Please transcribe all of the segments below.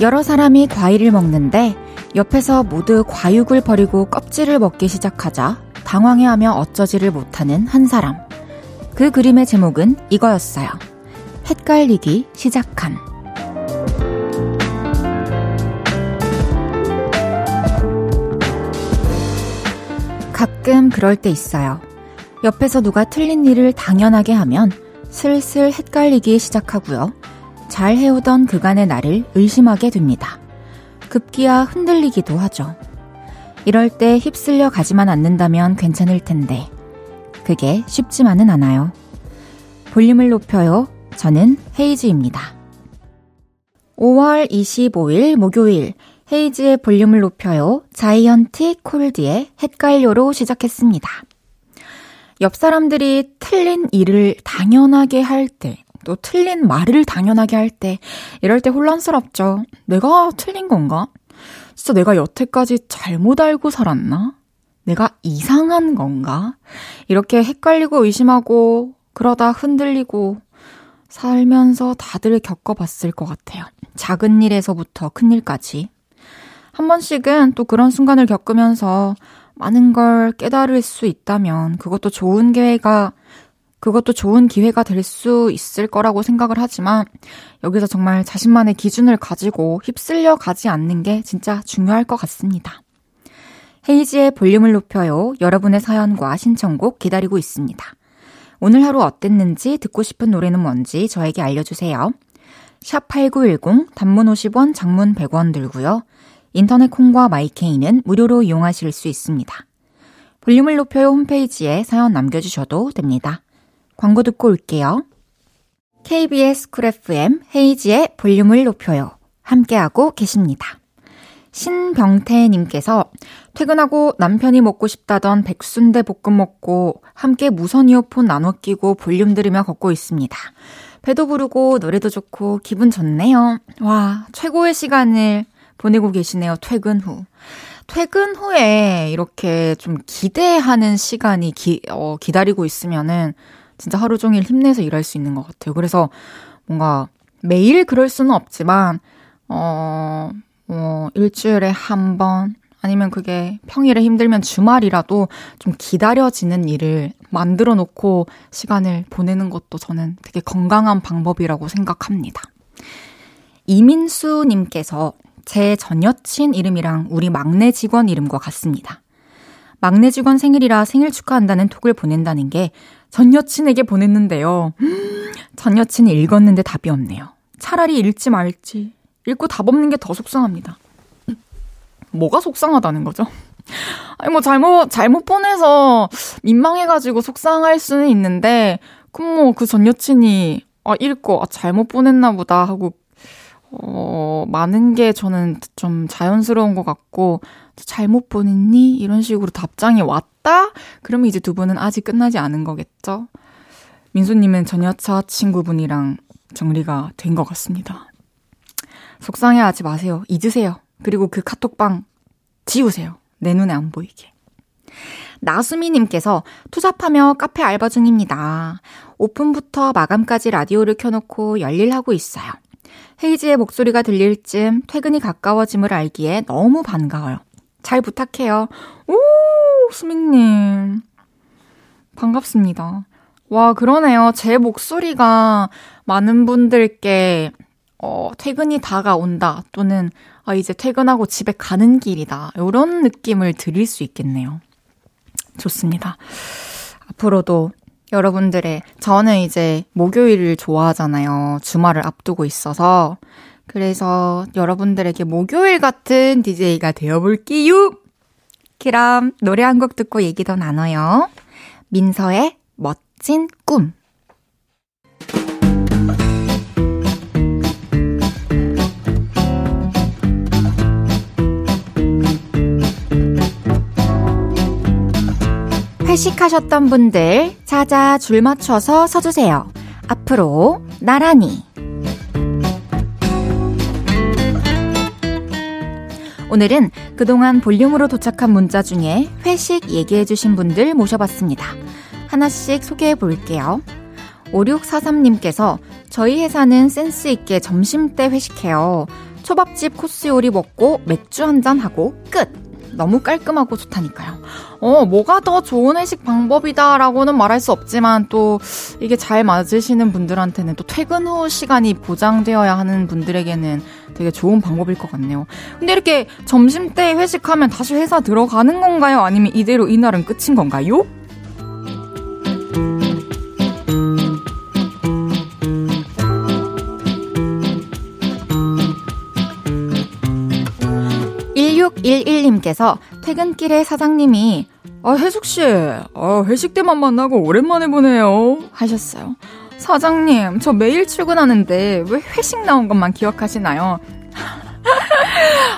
여러 사람이 과일을 먹는데 옆에서 모두 과육을 버리고 껍질을 먹기 시작하자 당황해하며 어쩌지를 못하는 한 사람. 그 그림의 제목은 이거였어요. 헷갈리기 시작함. 가끔 그럴 때 있어요. 옆에서 누가 틀린 일을 당연하게 하면 슬슬 헷갈리기 시작하고요. 잘 해오던 그간의 나를 의심하게 됩니다. 급기야 흔들리기도 하죠. 이럴 때 휩쓸려 가지만 않는다면 괜찮을 텐데, 그게 쉽지만은 않아요. 볼륨을 높여요. 저는 헤이즈입니다. 5월 25일 목요일 헤이즈의 볼륨을 높여요. 자이언티 콜드의 헷갈려로 시작했습니다. 옆 사람들이 틀린 일을 당연하게 할 때, 또 틀린 말을 당연하게 할 때, 이럴 때 혼란스럽죠. 내가 틀린 건가? 진짜 내가 여태까지 잘못 알고 살았나? 내가 이상한 건가? 이렇게 헷갈리고 의심하고, 그러다 흔들리고, 살면서 다들 겪어봤을 것 같아요. 작은 일에서부터 큰 일까지. 한 번씩은 또 그런 순간을 겪으면서 많은 걸 깨달을 수 있다면 그것도 좋은 기회가 그것도 좋은 기회가 될 수 있을 거라고 생각을 하지만 여기서 정말 자신만의 기준을 가지고 휩쓸려 가지 않는 게 진짜 중요할 것 같습니다. 헤이지의 볼륨을 높여요. 여러분의 사연과 신청곡 기다리고 있습니다. 오늘 하루 어땠는지 듣고 싶은 노래는 뭔지 저에게 알려주세요. 샵 8910 단문 50원 장문 100원 들고요. 인터넷 콩과 마이케이는 무료로 이용하실 수 있습니다. 볼륨을 높여요 홈페이지에 사연 남겨주셔도 됩니다. 광고 듣고 올게요. KBS 쿨 FM 헤이지의 볼륨을 높여요. 함께하고 계십니다. 신병태님께서 퇴근하고 남편이 먹고 싶다던 백순대 볶음 먹고 함께 무선 이어폰 나눠 끼고 볼륨 들으며 걷고 있습니다. 배도 부르고 노래도 좋고 기분 좋네요. 와, 최고의 시간을 보내고 계시네요. 퇴근 후. 퇴근 후에 이렇게 좀 기대하는 시간이 기, 어, 기다리고 있으면은 진짜 하루 종일 힘내서 일할 수 있는 것 같아요. 그래서 뭔가 매일 그럴 수는 없지만, 어, 어, 일주일에 한 번, 아니면 그게 평일에 힘들면 주말이라도 좀 기다려지는 일을 만들어 놓고 시간을 보내는 것도 저는 되게 건강한 방법이라고 생각합니다. 이민수님께서 제 전 여친 이름이랑 우리 막내 직원 이름과 같습니다. 막내 직원 생일이라 생일 축하한다는 톡을 보낸다는 게 전 여친에게 보냈는데요. 전 여친이 읽었는데 답이 없네요. 차라리 읽지 말지. 읽고 답 없는 게 더 속상합니다. 뭐가 속상하다는 거죠? 아니, 뭐, 잘못, 잘못 보내서 민망해가지고 속상할 수는 있는데, 그럼 뭐, 그 전 여친이, 아, 읽고, 아, 잘못 보냈나 보다 하고 어, 많은 게 저는 좀 자연스러운 것 같고, 잘못 보냈니? 이런 식으로 답장이 왔다? 그러면 이제 두 분은 아직 끝나지 않은 거겠죠? 민수님은 전 여차 친구분이랑 정리가 된 것 같습니다. 속상해 하지 마세요. 잊으세요. 그리고 그 카톡방 지우세요. 내 눈에 안 보이게. 나수미님께서 투잡하며 카페 알바 중입니다. 오픈부터 마감까지 라디오를 켜놓고 열일하고 있어요. 헤이지의 목소리가 들릴 쯤 퇴근이 가까워짐을 알기에 너무 반가워요. 잘 부탁해요. 오, 수민님. 반갑습니다. 와, 그러네요. 제 목소리가 많은 분들께, 어, 퇴근이 다가온다. 또는, 아, 이제 퇴근하고 집에 가는 길이다. 이런 느낌을 드릴 수 있겠네요. 좋습니다. 앞으로도 여러분들의 저는 이제 목요일을 좋아하잖아요. 주말을 앞두고 있어서 그래서 여러분들에게 목요일 같은 DJ가 되어볼게요. 그럼 노래 한 곡 듣고 얘기 더 나눠요. 민서의 멋진 꿈. 회식하셨던 분들 자자 줄 맞춰서 서주세요. 앞으로 나란히. 오늘은 그동안 볼륨으로 도착한 문자 중에 회식 얘기해주신 분들 모셔봤습니다. 하나씩 소개해 볼게요. 5643님께서 저희 회사는 센스있게 점심때 회식해요. 초밥집 코스 요리 먹고 맥주 한잔 하고 끝! 너무 깔끔하고 좋다니까요. 어, 뭐가 더 좋은 회식 방법이다라고는 말할 수 없지만 또 이게 잘 맞으시는 분들한테는 또 퇴근 후 시간이 보장되어야 하는 분들에게는 되게 좋은 방법일 것 같네요. 근데 이렇게 점심 때 회식하면 다시 회사 들어가는 건가요? 아니면 이대로 이날은 끝인 건가요? 1611님께서 퇴근길에 사장님이 아, 혜숙씨, 아, 회식 때만 만나고 오랜만에 보네요. 하셨어요. 사장님, 저 매일 출근하는데 왜 회식 나온 것만 기억하시나요?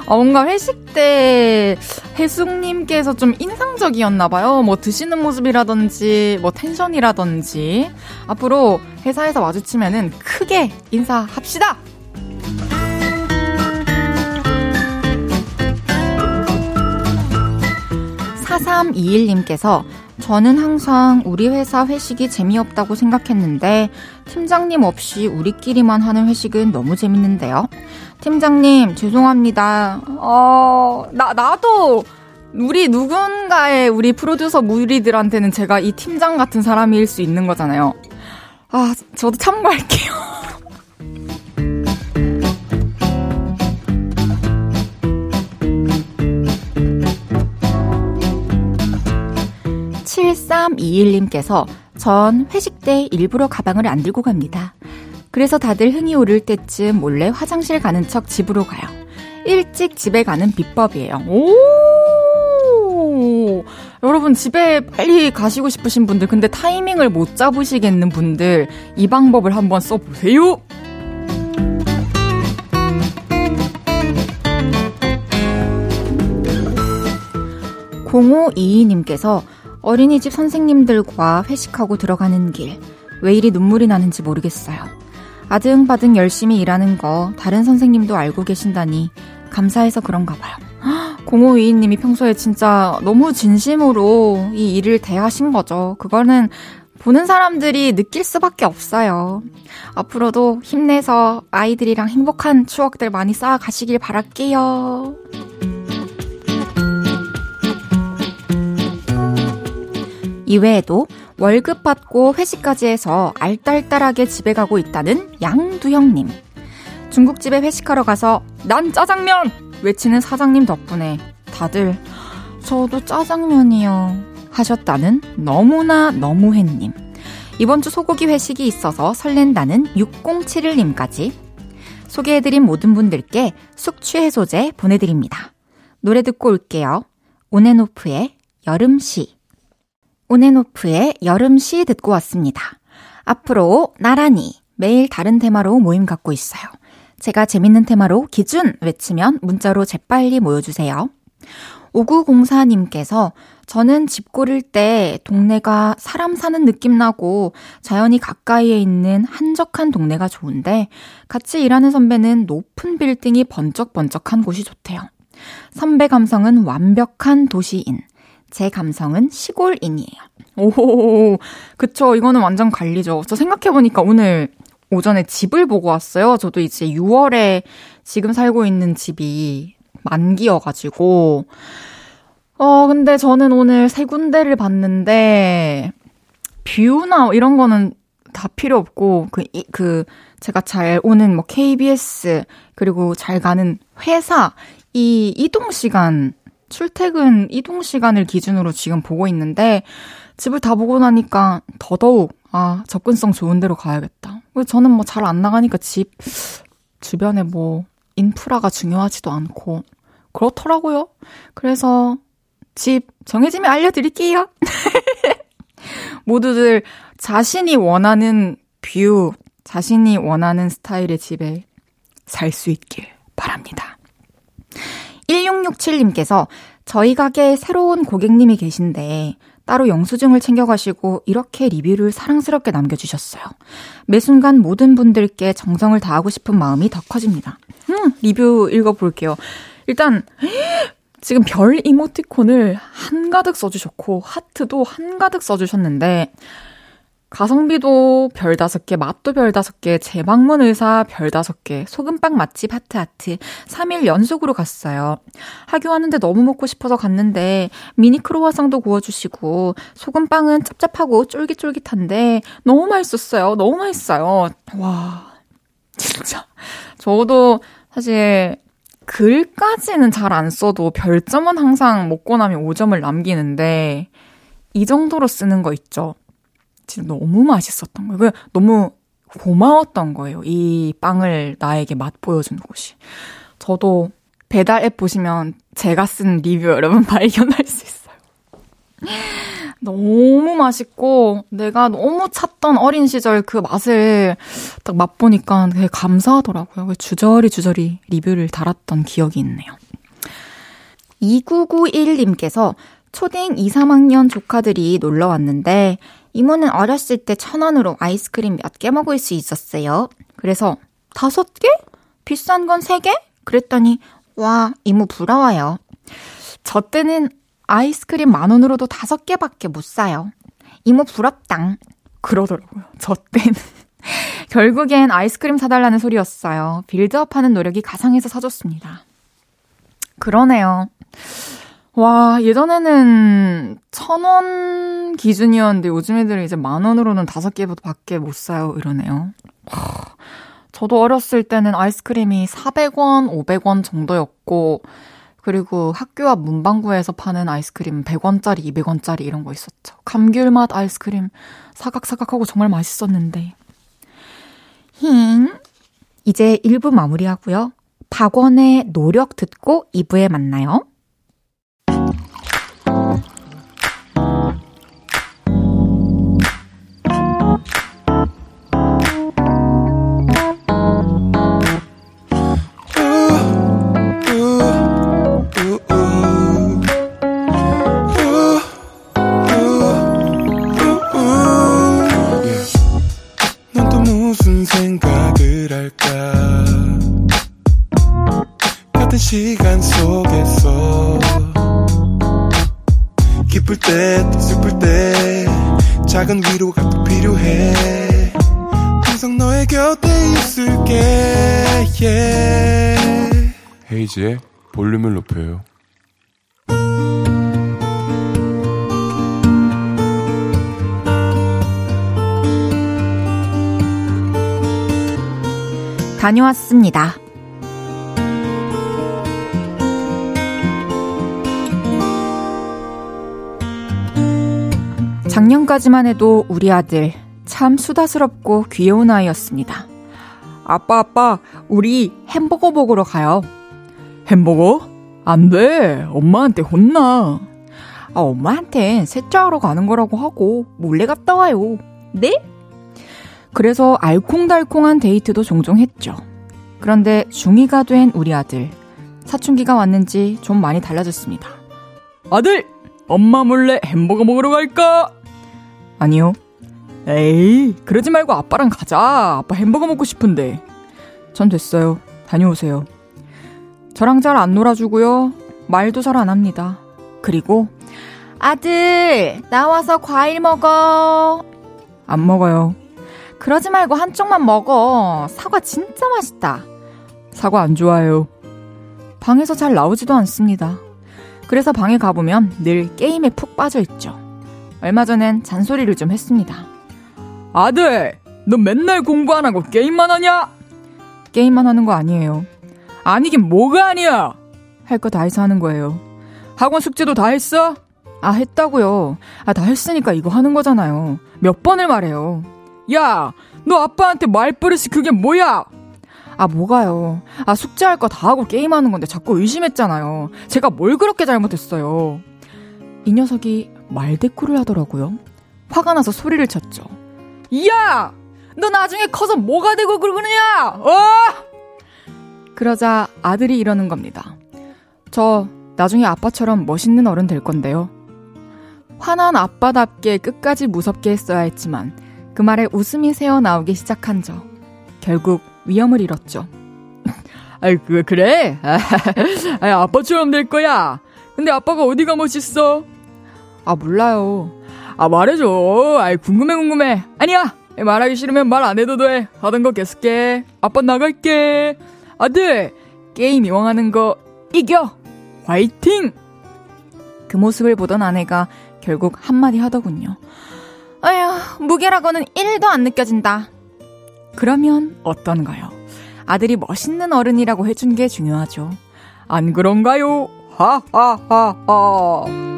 어, 뭔가 회식 때 혜숙님께서 좀 인상적이었나봐요. 뭐 드시는 모습이라든지, 뭐 텐션이라든지. 앞으로 회사에서 마주치면은 크게 인사합시다! 4321님께서 저는 항상 우리 회사 회식이 재미없다고 생각했는데 팀장님 없이 우리끼리만 하는 회식은 너무 재밌는데요. 팀장님 죄송합니다. 어, 나 나도 우리 누군가의 우리 프로듀서 무리들한테는 제가 이 팀장 같은 사람일 수 있는 거잖아요. 아, 저도 참고할게요. 7321님께서 전 회식 때 일부러 가방을 안 들고 갑니다. 그래서 다들 흥이 오를 때쯤 몰래 화장실 가는 척 집으로 가요. 일찍 집에 가는 비법이에요. 오! 여러분 집에 빨리 가시고 싶으신 분들 근데 타이밍을 못 잡으시겠는 분들 이 방법을 한번 써 보세요. 0522님께서 어린이집 선생님들과 회식하고 들어가는 길. 왜 이리 눈물이 나는지 모르겠어요. 아등바등 열심히 일하는 거 다른 선생님도 알고 계신다니 감사해서 그런가 봐요. 0522님이 평소에 진짜 너무 진심으로 이 일을 대하신 거죠. 그거는 보는 사람들이 느낄 수밖에 없어요. 앞으로도 힘내서 아이들이랑 행복한 추억들 많이 쌓아 가시길 바랄게요. 이외에도 월급 받고 회식까지 해서 알딸딸하게 집에 가고 있다는 양두형님. 중국집에 회식하러 가서 난 짜장면! 외치는 사장님 덕분에 다들 저도 짜장면이요. 하셨다는 너무나 너무해님. 이번 주 소고기 회식이 있어서 설렌다는 6071님까지 소개해드린 모든 분들께 숙취 해소제 보내드립니다. 노래 듣고 올게요. 온앤오프의 여름시. 온앤오프의 여름시 듣고 왔습니다. 앞으로 나란히 매일 다른 테마로 모임 갖고 있어요. 제가 재밌는 테마로 기준 외치면 문자로 재빨리 모여주세요. 5904님께서 저는 집 고를 때 동네가 사람 사는 느낌 나고 자연이 가까이에 있는 한적한 동네가 좋은데 같이 일하는 선배는 높은 빌딩이 번쩍번쩍한 곳이 좋대요. 선배 감성은 완벽한 도시인. 제 감성은 시골인이에요. 오, 그쵸. 이거는 완전 관리죠. 저 생각해보니까 오늘 오전에 집을 보고 왔어요. 저도 이제 6월에 지금 살고 있는 집이 만기여가지고. 어, 근데 저는 오늘 세 군데를 봤는데, 뷰나 이런 거는 다 필요 없고, 그, 이, 그, 제가 잘 오는 뭐 KBS, 그리고 잘 가는 회사, 이 이동 시간 출퇴근 이동 시간을 기준으로 지금 보고 있는데 집을 다 보고 나니까 더더욱 아 접근성 좋은 데로 가야겠다. 저는 뭐 잘 안 나가니까 집 주변에 뭐 인프라가 중요하지도 않고 그렇더라고요. 그래서 집 정해지면 알려드릴게요. 모두들 자신이 원하는 view, 자신이 원하는 스타일의 집에 살 수 있길 바랍니다. 1667님께서 저희 가게에 새로운 고객님이 계신데 따로 영수증을 챙겨가시고 이렇게 리뷰를 사랑스럽게 남겨주셨어요. 매 순간 모든 분들께 정성을 다하고 싶은 마음이 더 커집니다. 음, 리뷰 읽어볼게요. 일단, 지금 별 이모티콘을 한가득 써주셨고, 하트도 한가득 써주셨는데, 가성비도 별 다섯 개, 맛도 별 다섯 개, 재방문 의사 별 다섯 개, 소금빵 맛집 하트 하트 3일 연속으로 갔어요. 하교하는데 너무 먹고 싶어서 갔는데 미니 크로와상도 구워주시고 소금빵은 짭짭하고 쫄깃쫄깃한데 너무 맛있었어요. 너무 맛있어요. 와, 진짜. 저도 사실 글까지는 잘 안 써도 별점은 항상 먹고 나면 5점을 남기는데 이 정도로 쓰는 거 있죠. 진짜 너무 맛있었던 거예요. 너무 고마웠던 거예요. 이 빵을 나에게 맛 보여준 곳이. 저도 배달 앱 보시면 제가 쓴 리뷰 여러분 발견할 수 있어요. 너무 맛있고 내가 너무 찾던 어린 시절 그 맛을 딱 맛보니까 되게 감사하더라고요. 주저리 주저리 리뷰를 달았던 기억이 있네요. 2991님께서 초딩 2, 3학년 조카들이 놀러 왔는데 이모는 어렸을 때 천 원으로 아이스크림 몇 개 먹을 수 있었어요. 그래서 다섯 개? 비싼 건 세 개? 그랬더니 와 이모 부러워요. 저 때는 아이스크림 만 원으로도 다섯 개밖에 못 사요. 이모 부럽당. 그러더라고요. 저 때는. 결국엔 아이스크림 사달라는 소리였어요. 빌드업하는 노력이 가상해서 사줬습니다. 그러네요. 와, 예전에는 천 원 기준이었는데 요즘 애들은 이제 만 원으로는 다섯 개밖에 못 사요. 이러네요. 와, 저도 어렸을 때는 아이스크림이 400원, 500원 정도였고, 그리고 학교 앞 문방구에서 파는 아이스크림 100원짜리, 200원짜리 이런 거 있었죠. 감귤맛 아이스크림 사각사각하고 정말 맛있었는데. 힝. 이제 1부 마무리하고요. 박원의 노력 듣고 2부에 만나요. 헤이지의 볼륨을 높여요. 다녀왔습니다. 작년까지만 해도 우리 아들 참 수다스럽고 귀여운 아이였습니다. 아빠, 아빠, 우리 햄버거 먹으러 가요. 햄버거? 안 돼. 엄마한테 혼나. 아, 엄마한텐 세차하러 가는 거라고 하고 몰래 갔다 와요. 네? 그래서 알콩달콩한 데이트도 종종 했죠. 그런데 중2가 된 우리 아들. 사춘기가 왔는지 좀 많이 달라졌습니다. 아들! 엄마 몰래 햄버거 먹으러 갈까? 아니요. 에이, 그러지 말고 아빠랑 가자. 아빠 햄버거 먹고 싶은데. 전 됐어요. 다녀오세요. 저랑 잘 안 놀아주고요. 말도 잘 안 합니다. 그리고 아들 나와서 과일 먹어. 안 먹어요. 그러지 말고 한쪽만 먹어. 사과 진짜 맛있다. 사과 안 좋아요. 방에서 잘 나오지도 않습니다. 그래서 방에 가보면 늘 게임에 푹 빠져 있죠. 얼마 전엔 잔소리를 좀 했습니다. 아들, 너 맨날 공부 안 하고 게임만 하냐? 게임만 하는 거 아니에요. 아니긴 뭐가 아니야! 할 거 다 해서 하는 거예요. 학원 숙제도 다 했어? 아, 했다고요. 아, 다 했으니까 이거 하는 거잖아요. 몇 번을 말해요. 야! 너 아빠한테 말버릇이 그게 뭐야? 아, 뭐가요? 아, 숙제할 거 다 하고 게임하는 건데 자꾸 의심했잖아요. 제가 뭘 그렇게 잘못했어요? 이 녀석이 말대꾸를 하더라고요. 화가 나서 소리를 쳤죠. 야! 너 나중에 커서 뭐가 되고 그러느냐? 어? 그러자 아들이 이러는 겁니다. 저 나중에 아빠처럼 멋있는 어른 될 건데요. 화난 아빠답게 끝까지 무섭게 했어야 했지만 그 말에 웃음이 새어 나오기 시작한 저. 결국 위험을 잃었죠. 아이, 그, 그래? 아, 아빠처럼 될 거야. 근데 아빠가 어디가 멋있어? 아, 몰라요. 아, 말해줘. 아이, 궁금해, 궁금해. 아니야! 말하기 싫으면 말 안 해도 돼. 하던 거 계속 해. 아빠 나갈게. 아들, 게임 이왕하는 거 이겨! 화이팅! 그 모습을 보던 아내가 결국 한마디 하더군요. 아휴, 무게라고는 1도 안 느껴진다. 그러면 어떤가요? 아들이 멋있는 어른이라고 해준 게 중요하죠. 안 그런가요? 하하하하.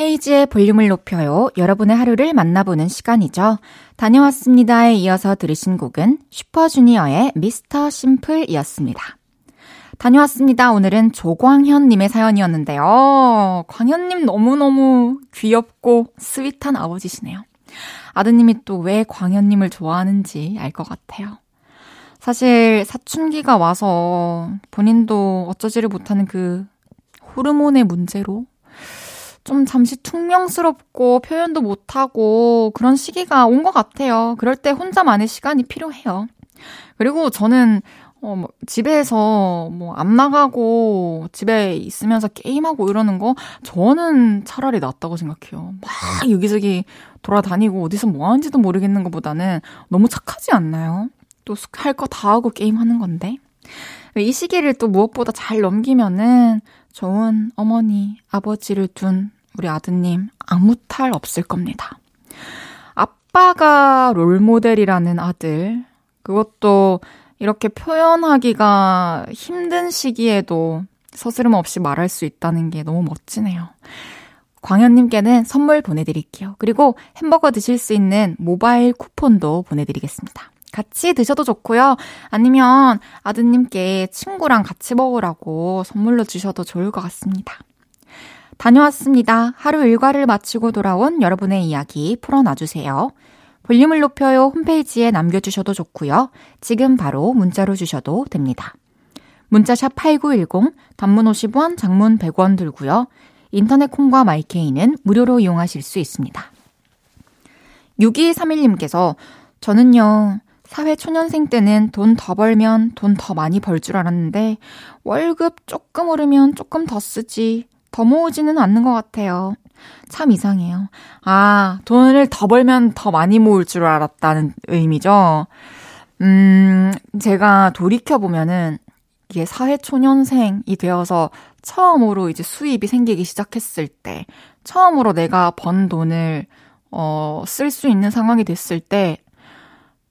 헤이지의 볼륨을 높여요. 여러분의 하루를 만나보는 시간이죠. 다녀왔습니다에 이어서 들으신 곡은 슈퍼주니어의 미스터 심플이었습니다. 다녀왔습니다. 오늘은 조광현님의 사연이었는데요. 광현님 너무너무 귀엽고 스윗한 아버지시네요. 아드님이 또 왜 광현님을 좋아하는지 알 것 같아요. 사실 사춘기가 와서 본인도 어쩌지를 못하는 그 호르몬의 문제로 좀 잠시 퉁명스럽고 표현도 못하고 그런 시기가 온 것 같아요. 그럴 때 혼자만의 시간이 필요해요. 그리고 저는 어, 뭐, 집에서 뭐, 안 나가고, 집에 있으면서 게임하고 이러는 거, 저는 차라리 낫다고 생각해요. 막 여기저기 돌아다니고, 어디서 뭐 하는지도 모르겠는 것보다는 너무 착하지 않나요? 또 할 거 다 하고 게임하는 건데. 이 시기를 또 무엇보다 잘 넘기면은 좋은 어머니, 아버지를 둔 우리 아드님 아무 탈 없을 겁니다. 아빠가 롤모델이라는 아들, 그것도 이렇게 표현하기가 힘든 시기에도 서스름 없이 말할 수 있다는 게 너무 멋지네요. 광현님께는 선물 보내드릴게요. 그리고 햄버거 드실 수 있는 모바일 쿠폰도 보내드리겠습니다. 같이 드셔도 좋고요. 아니면 아드님께 친구랑 같이 먹으라고 선물로 주셔도 좋을 것 같습니다. 다녀왔습니다. 하루 일과를 마치고 돌아온 여러분의 이야기 풀어놔주세요. 볼륨을 높여요 홈페이지에 남겨주셔도 좋고요. 지금 바로 문자로 주셔도 됩니다. 문자샵 8910, 단문 50원, 장문 100원 들고요. 인터넷 콩과 마이케이는 무료로 이용하실 수 있습니다. 6231님께서 저는요, 사회 초년생 때는 돈 더 벌면 돈 더 많이 벌 줄 알았는데 월급 조금 오르면 조금 더 쓰지 더 모으지는 않는 것 같아요. 참 이상해요. 아, 돈을 더 벌면 더 많이 모을 줄 알았다는 의미죠. 음, 제가 돌이켜보면은 이게 사회초년생이 되어서 처음으로 이제 수입이 생기기 시작했을 때, 처음으로 내가 번 돈을, 어, 쓸 수 있는 상황이 됐을 때,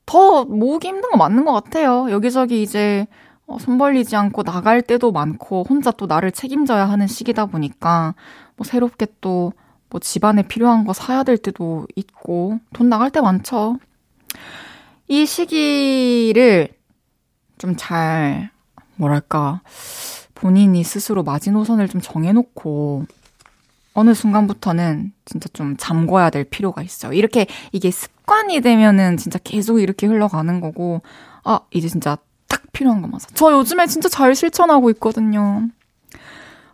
더 모으기 힘든 거 맞는 것 같아요. 여기저기 이제 어, 손 벌리지 않고 나갈 때도 많고 혼자 또 나를 책임져야 하는 시기다 보니까 뭐 새롭게 또 뭐 집안에 필요한 거 사야 될 때도 있고 돈 나갈 때 많죠. 이 시기를 좀 잘 뭐랄까 본인이 스스로 마지노선을 좀 정해놓고 어느 순간부터는 진짜 좀 잠궈야 될 필요가 있어요. 이렇게 이게 습 관이 되면은 진짜 계속 이렇게 흘러가는 거고, 아, 이제 진짜 딱 필요한 것만 사. 저 요즘에 진짜 잘 실천하고 있거든요.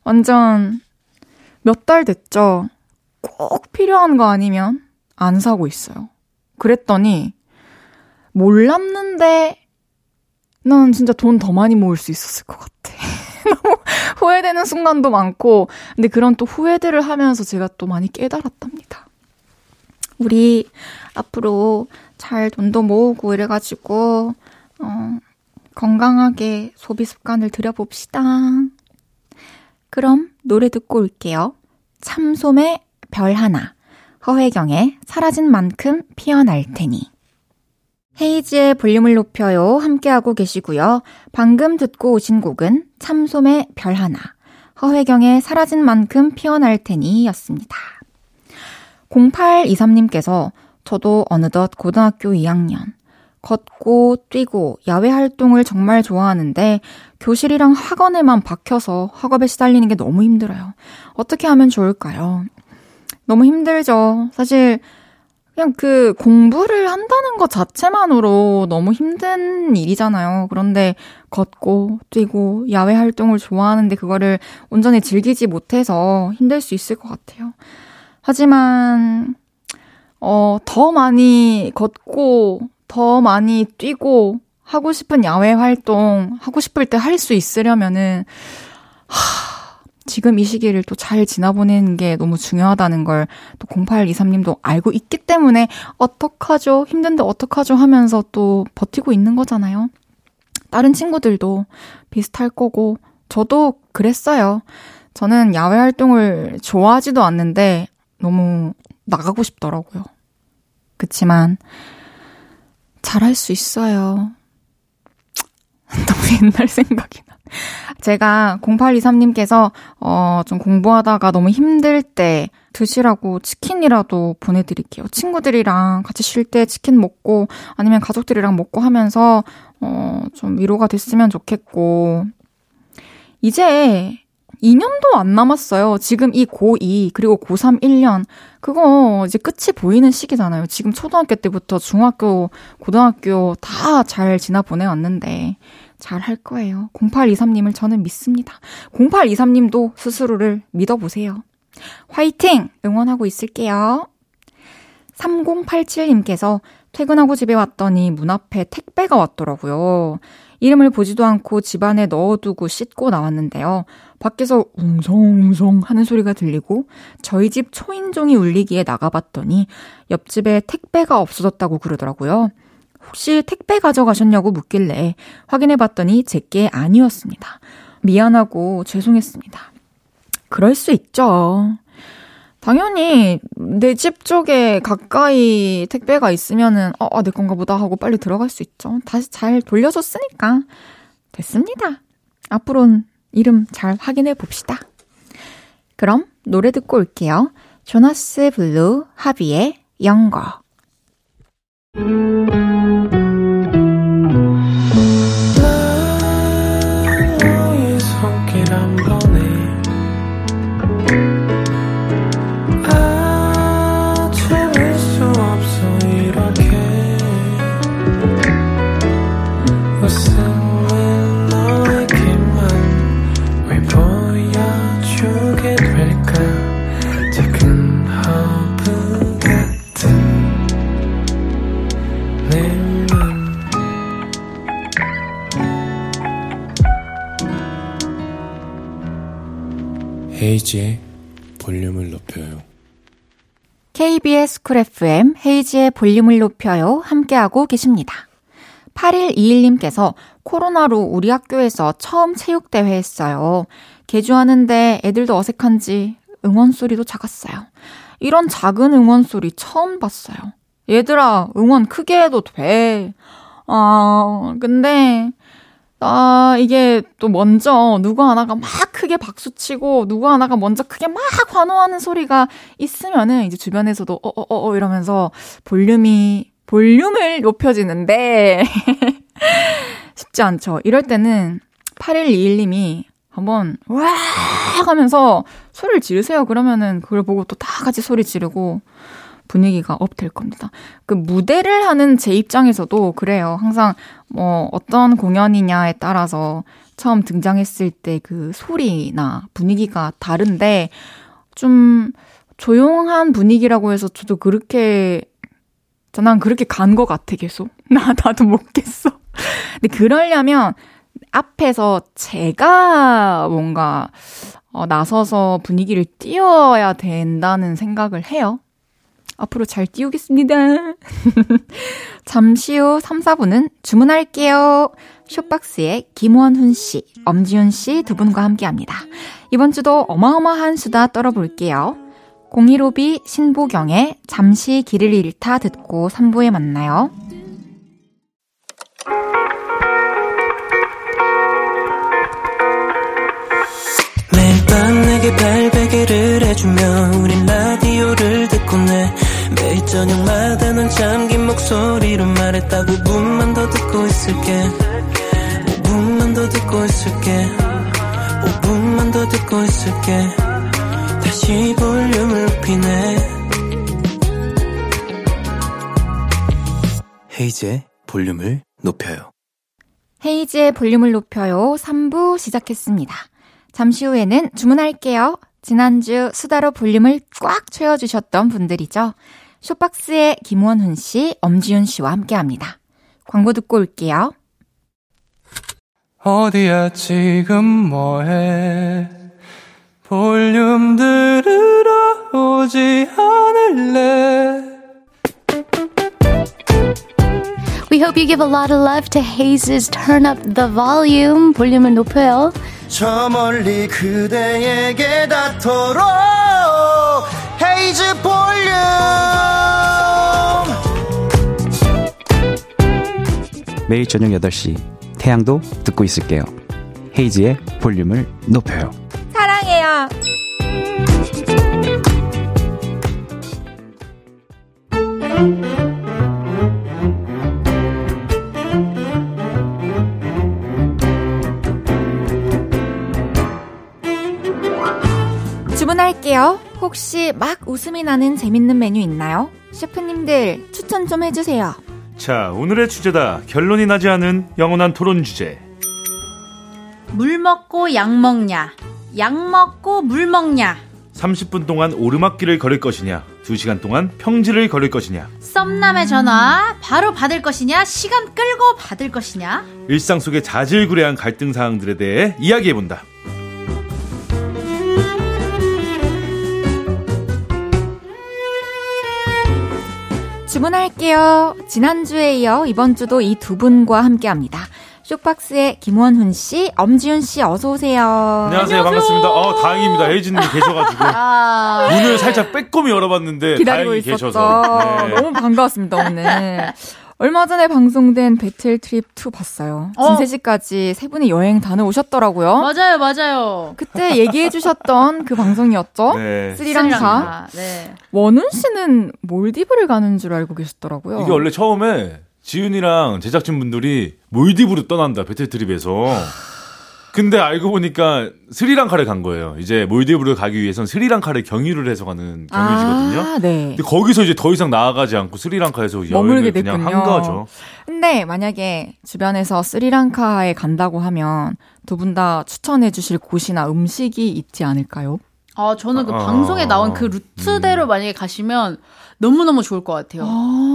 완전 몇 달 됐죠? 꼭 필요한 거 아니면 안 사고 있어요. 그랬더니, 몰랐는데, 난 진짜 돈 더 많이 모을 수 있었을 것 같아. 너무 후회되는 순간도 많고, 근데 그런 또 후회들을 하면서 제가 또 많이 깨달았답니다. 우리 앞으로 잘 돈도 모으고 이래가지고, 어, 건강하게 소비 습관을 들여봅시다. 그럼 노래 듣고 올게요. 참솜의 별 하나, 허혜경의 사라진 만큼 피어날 테니. 헤이지의 볼륨을 높여요. 함께하고 계시고요. 방금 듣고 오신 곡은 참솜의 별 하나, 허회경의 사라진 만큼 피어날 테니 였습니다. 0823님께서 저도 어느덧 고등학교 2학년, 걷고 뛰고 야외 활동을 정말 좋아하는데 교실이랑 학원에만 박혀서 학업에 시달리는 게 너무 힘들어요. 어떻게 하면 좋을까요? 너무 힘들죠. 사실 그냥 그 공부를 한다는 것 자체만으로 너무 힘든 일이잖아요. 그런데 걷고 뛰고 야외 활동을 좋아하는데 그거를 온전히 즐기지 못해서 힘들 수 있을 것 같아요. 하지만 어, 더 많이 걷고 더 많이 뛰고 하고 싶은 야외 활동 하고 싶을 때 할 수 있으려면은 하, 지금 이 시기를 또 잘 지나보내는 게 너무 중요하다는 걸 또 0823님도 알고 있기 때문에 어떡하죠? 힘든데 어떡하죠? 하면서 또 버티고 있는 거잖아요. 다른 친구들도 비슷할 거고, 저도 그랬어요. 저는 야외 활동을 좋아하지도 않는데 너무 나가고 싶더라고요. 그치만, 잘할 수 있어요. 너무 옛날 생각이 나. 제가 0823님께서 어, 좀 공부하다가 너무 힘들 때 드시라고 치킨이라도 보내드릴게요. 친구들이랑 같이 쉴 때 치킨 먹고 아니면 가족들이랑 먹고 하면서 어, 좀 위로가 됐으면 좋겠고 이제 2년도 안 남았어요. 지금 이 고2 그리고 고3 1년 그거 이제 끝이 보이는 시기잖아요. 지금 초등학교 때부터 중학교, 고등학교 다 잘 지나 보내왔는데 잘 할 거예요. 0823님을 저는 믿습니다. 0823님도 스스로를 믿어보세요. 화이팅! 응원하고 있을게요. 3087님께서 퇴근하고 집에 왔더니 문 앞에 택배가 왔더라고요. 이름을 보지도 않고 집안에 넣어두고 씻고 나왔는데요. 밖에서 웅성웅성 하는 소리가 들리고 저희 집 초인종이 울리기에 나가봤더니 옆집에 택배가 없어졌다고 그러더라고요. 혹시 택배 가져가셨냐고 묻길래 확인해봤더니 제게 아니었습니다. 미안하고 죄송했습니다. 그럴 수 있죠. 당연히 내 집 쪽에 가까이 택배가 있으면은 어, 어, 내 건가 보다 하고 빨리 들어갈 수 있죠. 다시 잘 돌려줬으니까 됐습니다. 앞으로는 이름 잘 확인해 봅시다. 그럼 노래 듣고 올게요. 조나스 블루 하비의 영거. 헤이지의 볼륨을 높여요. KBS 쿨 FM 헤이지의 볼륨을 높여요. 함께하고 계십니다. 8121님께서 코로나로 우리 학교에서 처음 체육대회 했어요. 개주하는데 애들도 어색한지 응원 소리도 작았어요. 이런 작은 응원 소리 처음 봤어요. 얘들아, 응원 크게 해도 돼. 아, 근데 아, 이게 또 먼저 누구 하나가 막 크게 박수 치고 누구 하나가 먼저 크게 막 환호하는 소리가 있으면은 이제 주변에서도 어어어 어, 어, 이러면서 볼륨이 볼륨을 높여지는데 쉽지 않죠. 이럴 때는 8121님이 한번 와 하면서 소리를 지르세요. 그러면은 그걸 보고 또 다 같이 소리 지르고 분위기가 업될 겁니다. 그 무대를 하는 제 입장에서도 그래요. 항상 뭐 어떤 공연이냐에 따라서 처음 등장했을 때 그 소리나 분위기가 다른데 좀 조용한 분위기라고 해서 저도 그렇게 난 그렇게 간 것 같아 계속 나 나도 못 겠어 근데 그러려면 앞에서 제가 뭔가 어, 나서서 분위기를 띄워야 된다는 생각을 해요. 앞으로 잘 띄우겠습니다. 잠시 후 3, 4분은 주문할게요. 쇼박스의 김원훈 씨, 엄지훈 씨두 분과 함께 합니다. 이번 주도 어마어마한 수다 떨어볼게요. 015B 신보경의 잠시 길을 잃다 듣고 3부에 만나요. 매일 밤 내게 발베개를 해주며 우린 라디오를 듣고 내 매일 저녁마다 넌 잠긴 목소리로 말했다 5분만 더 듣고 있을게. 5분만 더 듣고 있을게. 5분만 더 듣고 있을게. 다시 볼륨을 높이네. 헤이즈의 볼륨을 높여요. 헤이즈의 볼륨을 높여요. 3부 시작했습니다. 잠시 후에는 주문할게요. 지난주 수다로 볼륨을 꽉 채워주셨던 분들이죠. 쇼박스의 김원훈 씨, 엄지윤 씨와 함께 합니다. 광고 듣고 올게요. 어디야 지금 뭐해 볼륨 들으러 오지 않을래 We hope you give a lot of love to Haze's Turn Up the Volume. 볼륨을 높여요. 저 멀리 그대에게 닿도록 헤이즈 볼륨 매일 저녁 8시 태양도 듣고 있을게요. 헤이지의 볼륨을 높여요. 사랑해요. 주문할게요. 혹시 막 웃음이 나는 재밌는 메뉴 있나요? 셰프님들 추천 좀 해주세요. 자, 오늘의 주제다. 결론이 나지 않은 영원한 토론 주제. 물 먹고 약 먹냐? 약 먹고 물 먹냐? 30분 동안 오르막길을 걸을 것이냐? 2시간 동안 평지를 걸을 것이냐? 썸남의 전화 바로 받을 것이냐? 시간 끌고 받을 것이냐? 일상 속의 자질구레한 갈등 사항들에 대해 이야기해본다. 주문할게요. 지난주에 이어 이번 주도 이 두 분과 함께 합니다. 쇼박스의 김원훈 씨, 엄지윤 씨 어서 오세요. 안녕하세요. 반갑습니다. 어, 다행입니다. 혜진 님 계셔 가지고. 아, 문을 살짝 빼꼼히 열어봤는데 기다리고 다행히 있었죠. 계셔서. 네. 너무 반가웠습니다, 오늘. 얼마 전에 방송된 배틀 트립 2 봤어요. 어. 진세 씨까지 세 분이 여행 다녀오셨더라고요. 맞아요, 맞아요. 그때 얘기해 주셨던 그 방송이었죠? 네. 스리랑카. 네. 원훈 씨는 몰디브를 가는 줄 알고 계셨더라고요. 이게 원래 처음에 지윤이랑 제작진 분들이 몰디브로 떠난다 배틀 트립에서 근데 알고 보니까 스리랑카를 간 거예요. 이제 몰디브를 가기 위해선 스리랑카를 경유를 해서 가는 경유지거든요. 아, 네. 근데 거기서 이제 더 이상 나아가지 않고 스리랑카에서 머물게 여행을 그냥 됐군요. 한 거죠. 근데 만약에 주변에서 스리랑카에 간다고 하면 두 분 다 추천해 주실 곳이나 음식이 있지 않을까요? 아, 저는 그 아. 방송에 나온 그 루트대로 만약에 가시면 너무너무 좋을 것 같아요.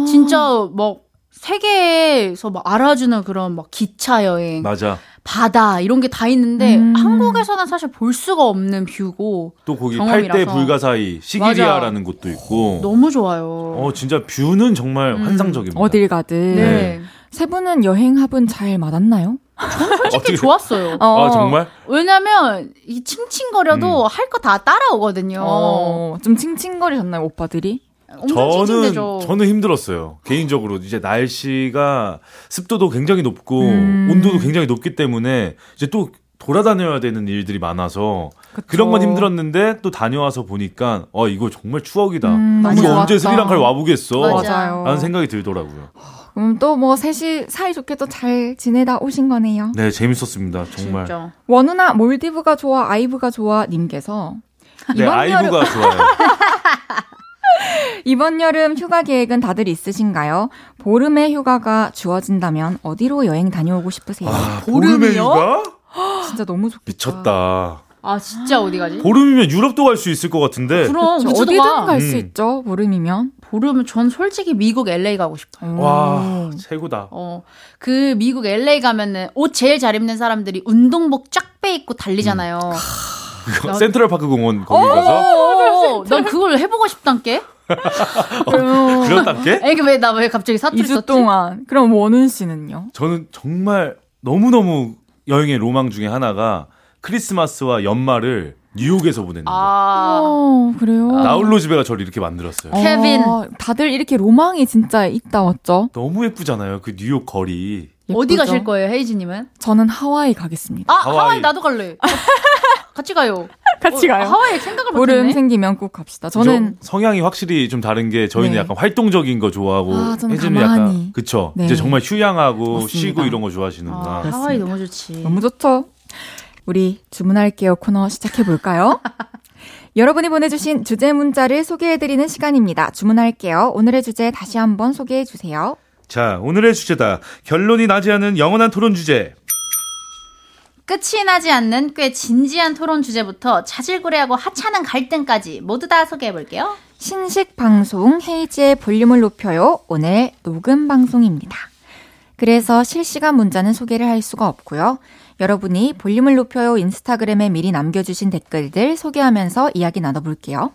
진짜 뭐 세계에서 막 알아주는 그런 막 기차 여행, 맞아. 바다 이런 게 다 있는데 음. 한국에서는 사실 볼 수가 없는 뷰고 또 거기. 팔대 불가사의 시기리아라는 곳도 있고. 너무 좋아요. 어 진짜 뷰는 정말 음. 환상적입니다. 어딜 가든. 네. 세 분은 여행 합은 잘 맞았나요? 솔직히 어떻게- 좋았어요. 어. 아 정말? 왜냐면 이 칭칭거려도 할거 다 따라오거든요. 어, 좀 칭칭거리셨나요, 오빠들이? 저는. 저는 힘들었어요. 개인적으로 이제 날씨가 습도도 굉장히 높고 음. 온도도 굉장히 높기 때문에 이제 또 돌아다녀야 되는 일들이 많아서 그쵸. 그런 건 힘들었는데 또 다녀와서 보니까 어 이거 정말 추억이다. 음, 우리가 언제. 스리랑카를 와보겠어? 맞아. 맞아요. 라는 생각이 들더라고요. 그럼 또뭐 셋이 사이좋게 또 잘 지내다 오신 거네요. 네 재밌었습니다. 정말. 진짜. 원우나 몰디브가 좋아, 아이브가 좋아 님께서 네 아이브가 여름 좋아요. 이번 여름 휴가 계획은 다들 있으신가요? 보름의 휴가가 주어진다면 어디로 여행 다녀오고 싶으세요? 아, 보름이요? 보름의 휴가? 진짜 너무 좋겠다. 미쳤다. 아 진짜 어디 가지? 보름이면 유럽도 갈 수 있을 것 같은데. 그럼 그쵸, 어디든 가. 갈수 음. 있죠. 보름이면. 보름은 전 솔직히 미국 LA 가고 싶어요. 와 최고다. 어, 그 미국 LA 가면은 옷 제일 잘 입는 사람들이 운동복 쫙 빼 입고 달리잖아요. 나- 센트럴파크 공원 거기 가서 어, 난 그걸 해보고 싶단께. 그렇단게? 이게 왜 나 왜 갑자기 사투리 2주 썼지? 동안. 그럼 원훈 씨는요? 저는 정말 너무 너무 여행의 로망 중에 하나가 크리스마스와 연말을 뉴욕에서 보내는 거. 아, 어, 그래요? 나홀로 집에가 저를 이렇게 만들었어요. 케빈. 어, 다들 이렇게 로망이 진짜 있다 왔죠? 너무 예쁘잖아요. 그 뉴욕 거리. 어디 예쁘죠? 가실 거예요, 헤이지님은? 저는 하와이 가겠습니다. 아, 하와이, 하와이. 나도 갈래. 같이 가요. 같이 어, 가요. 하와이 생각을 보름 못했네. 생기면 꼭 갑시다. 저는 저 성향이 확실히 좀 다른 게 저희는 네. 약간 활동적인 거 좋아하고 아, 저는 혜진은. 약간 그쵸. 네. 이제 정말 휴양하고 맞습니다. 쉬고 이런 거 아, 좋아하시는구나. 하와이 너무 좋지. 너무 좋죠? 우리 주문할게요 코너 시작해 볼까요? 여러분이 보내주신 주제 문자를 소개해드리는 시간입니다. 주문할게요. 오늘의 주제 다시 한번 소개해 주세요. 자, 오늘의 주제다. 결론이 나지 않은 영원한 토론 주제. 끝이 나지 않는 꽤 진지한 토론 주제부터 자질구레하고 하찮은 갈등까지 모두 다 소개해 볼게요. 신식 방송 헤이지의 볼륨을 높여요. 오늘 녹음 방송입니다. 그래서 실시간 문자는 소개를 할 수가 없고요. 여러분이 볼륨을 높여요 인스타그램에 미리 남겨주신 댓글들 소개하면서 이야기 나눠볼게요.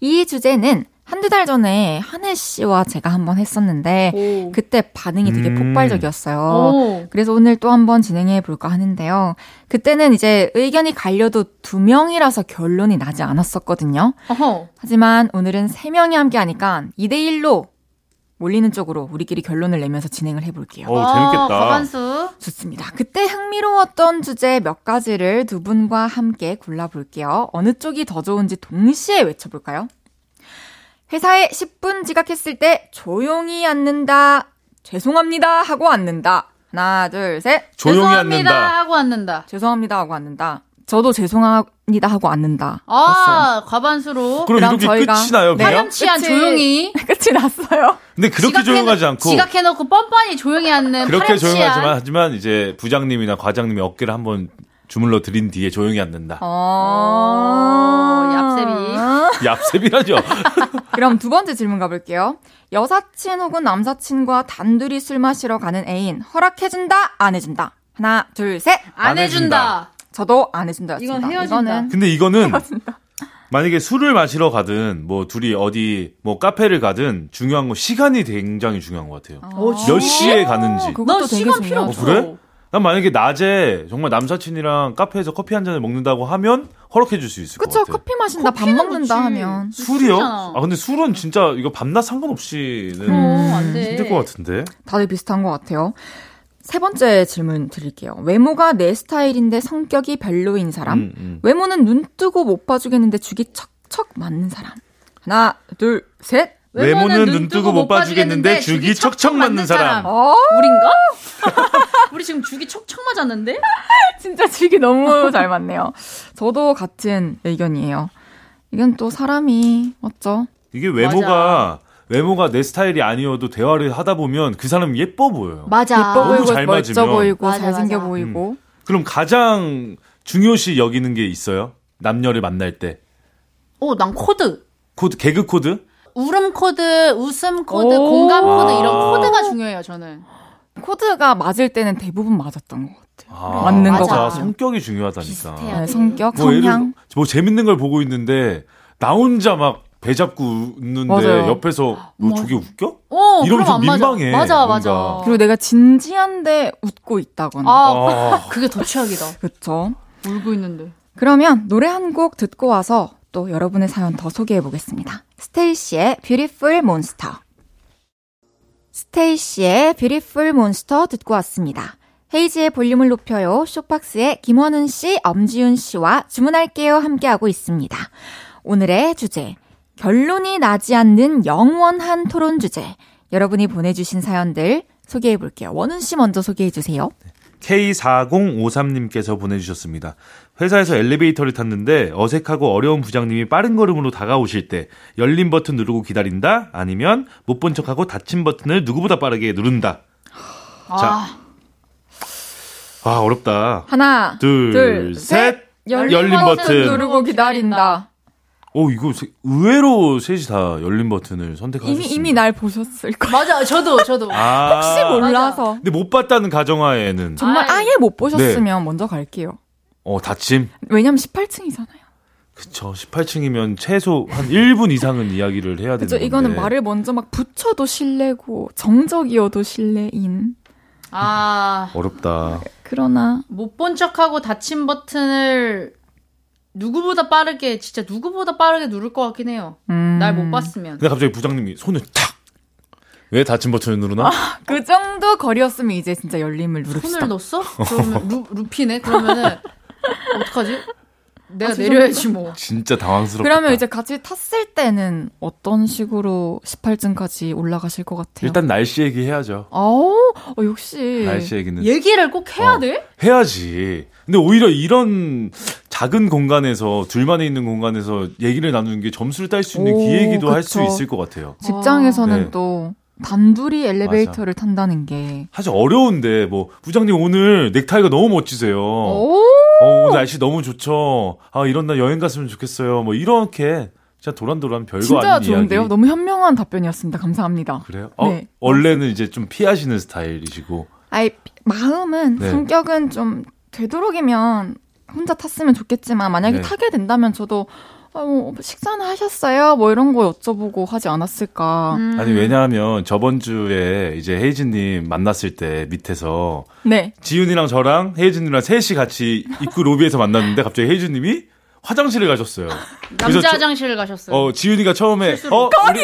이 주제는 한두 달 전에 한혜 씨와 제가 한번 했었는데 오. 그때 반응이 되게 음. 폭발적이었어요. 오. 그래서 오늘 또 한번 진행해 볼까 하는데요. 그때는 이제 의견이 갈려도 두 명이라서 결론이 나지 않았었거든요. 어허. 하지만 오늘은 세 명이 함께 하니까 2대 1로 몰리는 쪽으로 우리끼리 결론을 내면서 진행을 해볼게요. 어, 아, 재밌겠다. 과반수. 좋습니다. 그때 흥미로웠던 주제 몇 가지를 두 분과 함께 골라볼게요. 어느 쪽이 더 좋은지 동시에 외쳐볼까요? 회사에 10분 지각했을 때 조용히 앉는다. 죄송합니다 하고 앉는다. 하나, 둘, 셋. 조용히 죄송합니다 앉는다. 하고 앉는다. 죄송합니다 하고 앉는다. 저도 죄송합니다 하고 앉는다. 였어요. 아, 과반수로. 그럼 그럼 이렇게 저희가- 끝이 나요, 네. 그냥? 파렴치한 끝이- 조용히. 끝이 났어요. 근데 그렇게 지각해놓- 조용하지 않고 지각해놓고 뻔뻔히 조용히 앉는 그렇게 파렴치한. 조용하지만 하지만 이제 부장님이나 과장님이 어깨를 한번 주물러 드린 뒤에 조용히 앉는다. 어, 얍셉이. 얍셉이라죠. 그럼 두 번째 질문 가볼게요. 여사친 혹은 남사친과 단둘이 술 마시러 가는 애인 허락해준다 안 해준다. 하나 둘 셋. 안 해준다. 저도 안 해준다였습니다. 이건 헤어진다. 이거는 근데 이거는 만약에 술을 마시러 가든 뭐 둘이 어디 뭐 카페를 가든 중요한 건 시간이 굉장히 중요한 것 같아요. 어, 몇 시에 가는지. 되게 시간 필요. 없어. 그래? 난 만약에 낮에 정말 남사친이랑 카페에서 커피 한 잔을 먹는다고 하면 허락해 줄 수 있을 것 그쵸 같아요. 커피 마신다 밥 먹는다 그치. 하면 술이요? 술이잖아. 아 근데 술은 진짜 이거 밤낮 상관없이는 어, 안 돼. 힘들 것 같은데. 다들 비슷한 것 같아요. 세 번째 질문 드릴게요. 외모가 내 스타일인데 성격이 별로인 사람. 음, 음. 외모는 눈 뜨고 못 봐주겠는데 죽이 척척 맞는 사람. 하나 둘 셋. 외모는 눈 뜨고 못 봐주겠는데 죽이 척척 맞는 사람. 어 우린가? 우리 지금 죽이 척척 맞았는데? 진짜 죽이 너무 잘 맞네요. 저도 같은 의견이에요. 이건 또 사람이 맞죠? 이게 외모가 외모가 내 스타일이 아니어도 대화를 하다 보면 그 사람이 예뻐 보여요. 맞아. 예뻐 너무 보이고 잘 멋져 맞으면. 보이고 맞아, 잘생겨 맞아. 보이고 그럼 가장 중요시 여기는 게 있어요? 남녀를 만날 때. 어, 난 코드. 코드 개그 코드? 울음 코드, 웃음 코드, 오. 공감 코드 이런 아. 코드가 중요해요, 저는. 코드가 맞을 때는 대부분 맞았던 것 같아요. 아, 맞는 맞아. 거 같아요. 성격이 중요하다니까. 비슷해요. 네, 성격, 뭐 성향. 뭐 재밌는 걸 보고 있는데 나 혼자 막 배 잡고 웃는데 맞아요. 옆에서 너 저게 웃겨? 어, 이러면 좀안 맞아. 민망해, 맞아, 뭔가. 맞아. 그리고 내가 진지한데 웃고 있다거나. 아, 아, 그게 더 최악이다. 그렇죠. 울고 있는데. 그러면 노래 한 곡 듣고 와서 또 여러분의 사연 더 소개해 보겠습니다. 스테이시의 Beautiful Monster. 스테이시의 Beautiful Monster 듣고 왔습니다. 헤이지의 볼륨을 높여요. 쇼박스의 김원은 씨, 엄지윤 씨와 주문할게요 함께하고 있습니다. 오늘의 주제. 결론이 나지 않는 영원한 토론 주제. 여러분이 보내주신 사연들 소개해 볼게요. 원은 씨 먼저 소개해 주세요. K4053님께서 보내주셨습니다. 회사에서 엘리베이터를 탔는데 어색하고 어려운 부장님이 빠른 걸음으로 다가오실 때 열린 버튼 누르고 기다린다? 아니면 못 본 척하고 닫힌 버튼을 누구보다 빠르게 누른다? 아, 아, 어렵다. 하나, 둘, 둘, 셋. 열린, 열린 버튼, 버튼. 누르고 기다린다. 오, 이거 세- 의외로 셋이 다 열린 버튼을 선택하셨습니다. 이미 이미 날 보셨을 거예요. 맞아. 저도, 저도. 아, 혹시 몰라서 근데 못 봤다는 가정하에는 정말. 아예 못 보셨으면 먼저 갈게요. 어, 닫힘. 왜냐면 18층이잖아요. 그쵸. 18층이면 최소 한 1분 이상은 이야기를 해야 되는? 건데. 이거는 말을 먼저 막 붙여도 실례고 정적이어도 실례인. 아, 어렵다. 그러나 못 본 척하고 닫힌 버튼을 누구보다 빠르게, 진짜 누구보다 빠르게 누를 것 같긴 해요. 음, 날못 봤으면. 근데 갑자기 부장님이 손을 탁! 왜 닫힌 버튼을 누르나? 그 정도 거리였으면 이제 진짜 열림을 누릅시다. 손을 넣었어? 그러면 루, 루피네? 그러면은, 어떡하지? 내가 아, 내려야지 뭐. 진짜 당황스럽다. 그러면 이제 같이 탔을 때는 어떤 식으로 18층까지 올라가실 것 같아요? 일단 날씨 얘기 해야죠. 어, 어 역시 날씨 얘기는. 얘기를 꼭 해야 어. 돼? 해야지. 근데 오히려 이런 작은 공간에서 둘만에 있는 공간에서 얘기를 나누는 게 점수를 딸 수 있는 오, 기회기도 할 수. 있을 것 같아요. 직장에서는 네. 또 단둘이 엘리베이터를 탄다는 게 사실 어려운데 뭐 부장님 오늘 넥타이가 너무 멋지세요. 오, 어, 오늘 날씨 너무 좋죠. 아 이런 날 여행 갔으면 좋겠어요. 뭐 이렇게 진짜 도란도란 별거 진짜 아닌 좋은데요? 이야기. 너무 현명한 답변이었습니다. 감사합니다. 그래요? 어, 네. 원래는 이제 좀 피하시는 스타일이시고. 아이, 마음은, 네. 성격은 좀 되도록이면 혼자 탔으면 좋겠지만, 만약에 네. 타게 된다면 저도, 아, 뭐, 식사는 하셨어요? 뭐 이런 거 여쭤보고 하지 않았을까. 음. 아니 왜냐하면 저번 주에 이제 헤이즈님 만났을 때 밑에서 네. 지윤이랑 저랑 헤이즈님이랑 셋이 같이 입구 로비에서 만났는데 갑자기 헤이즈님이 화장실을 가셨어요. 남자 저- 화장실 가셨어요. 어 지윤이가 처음에 어 거기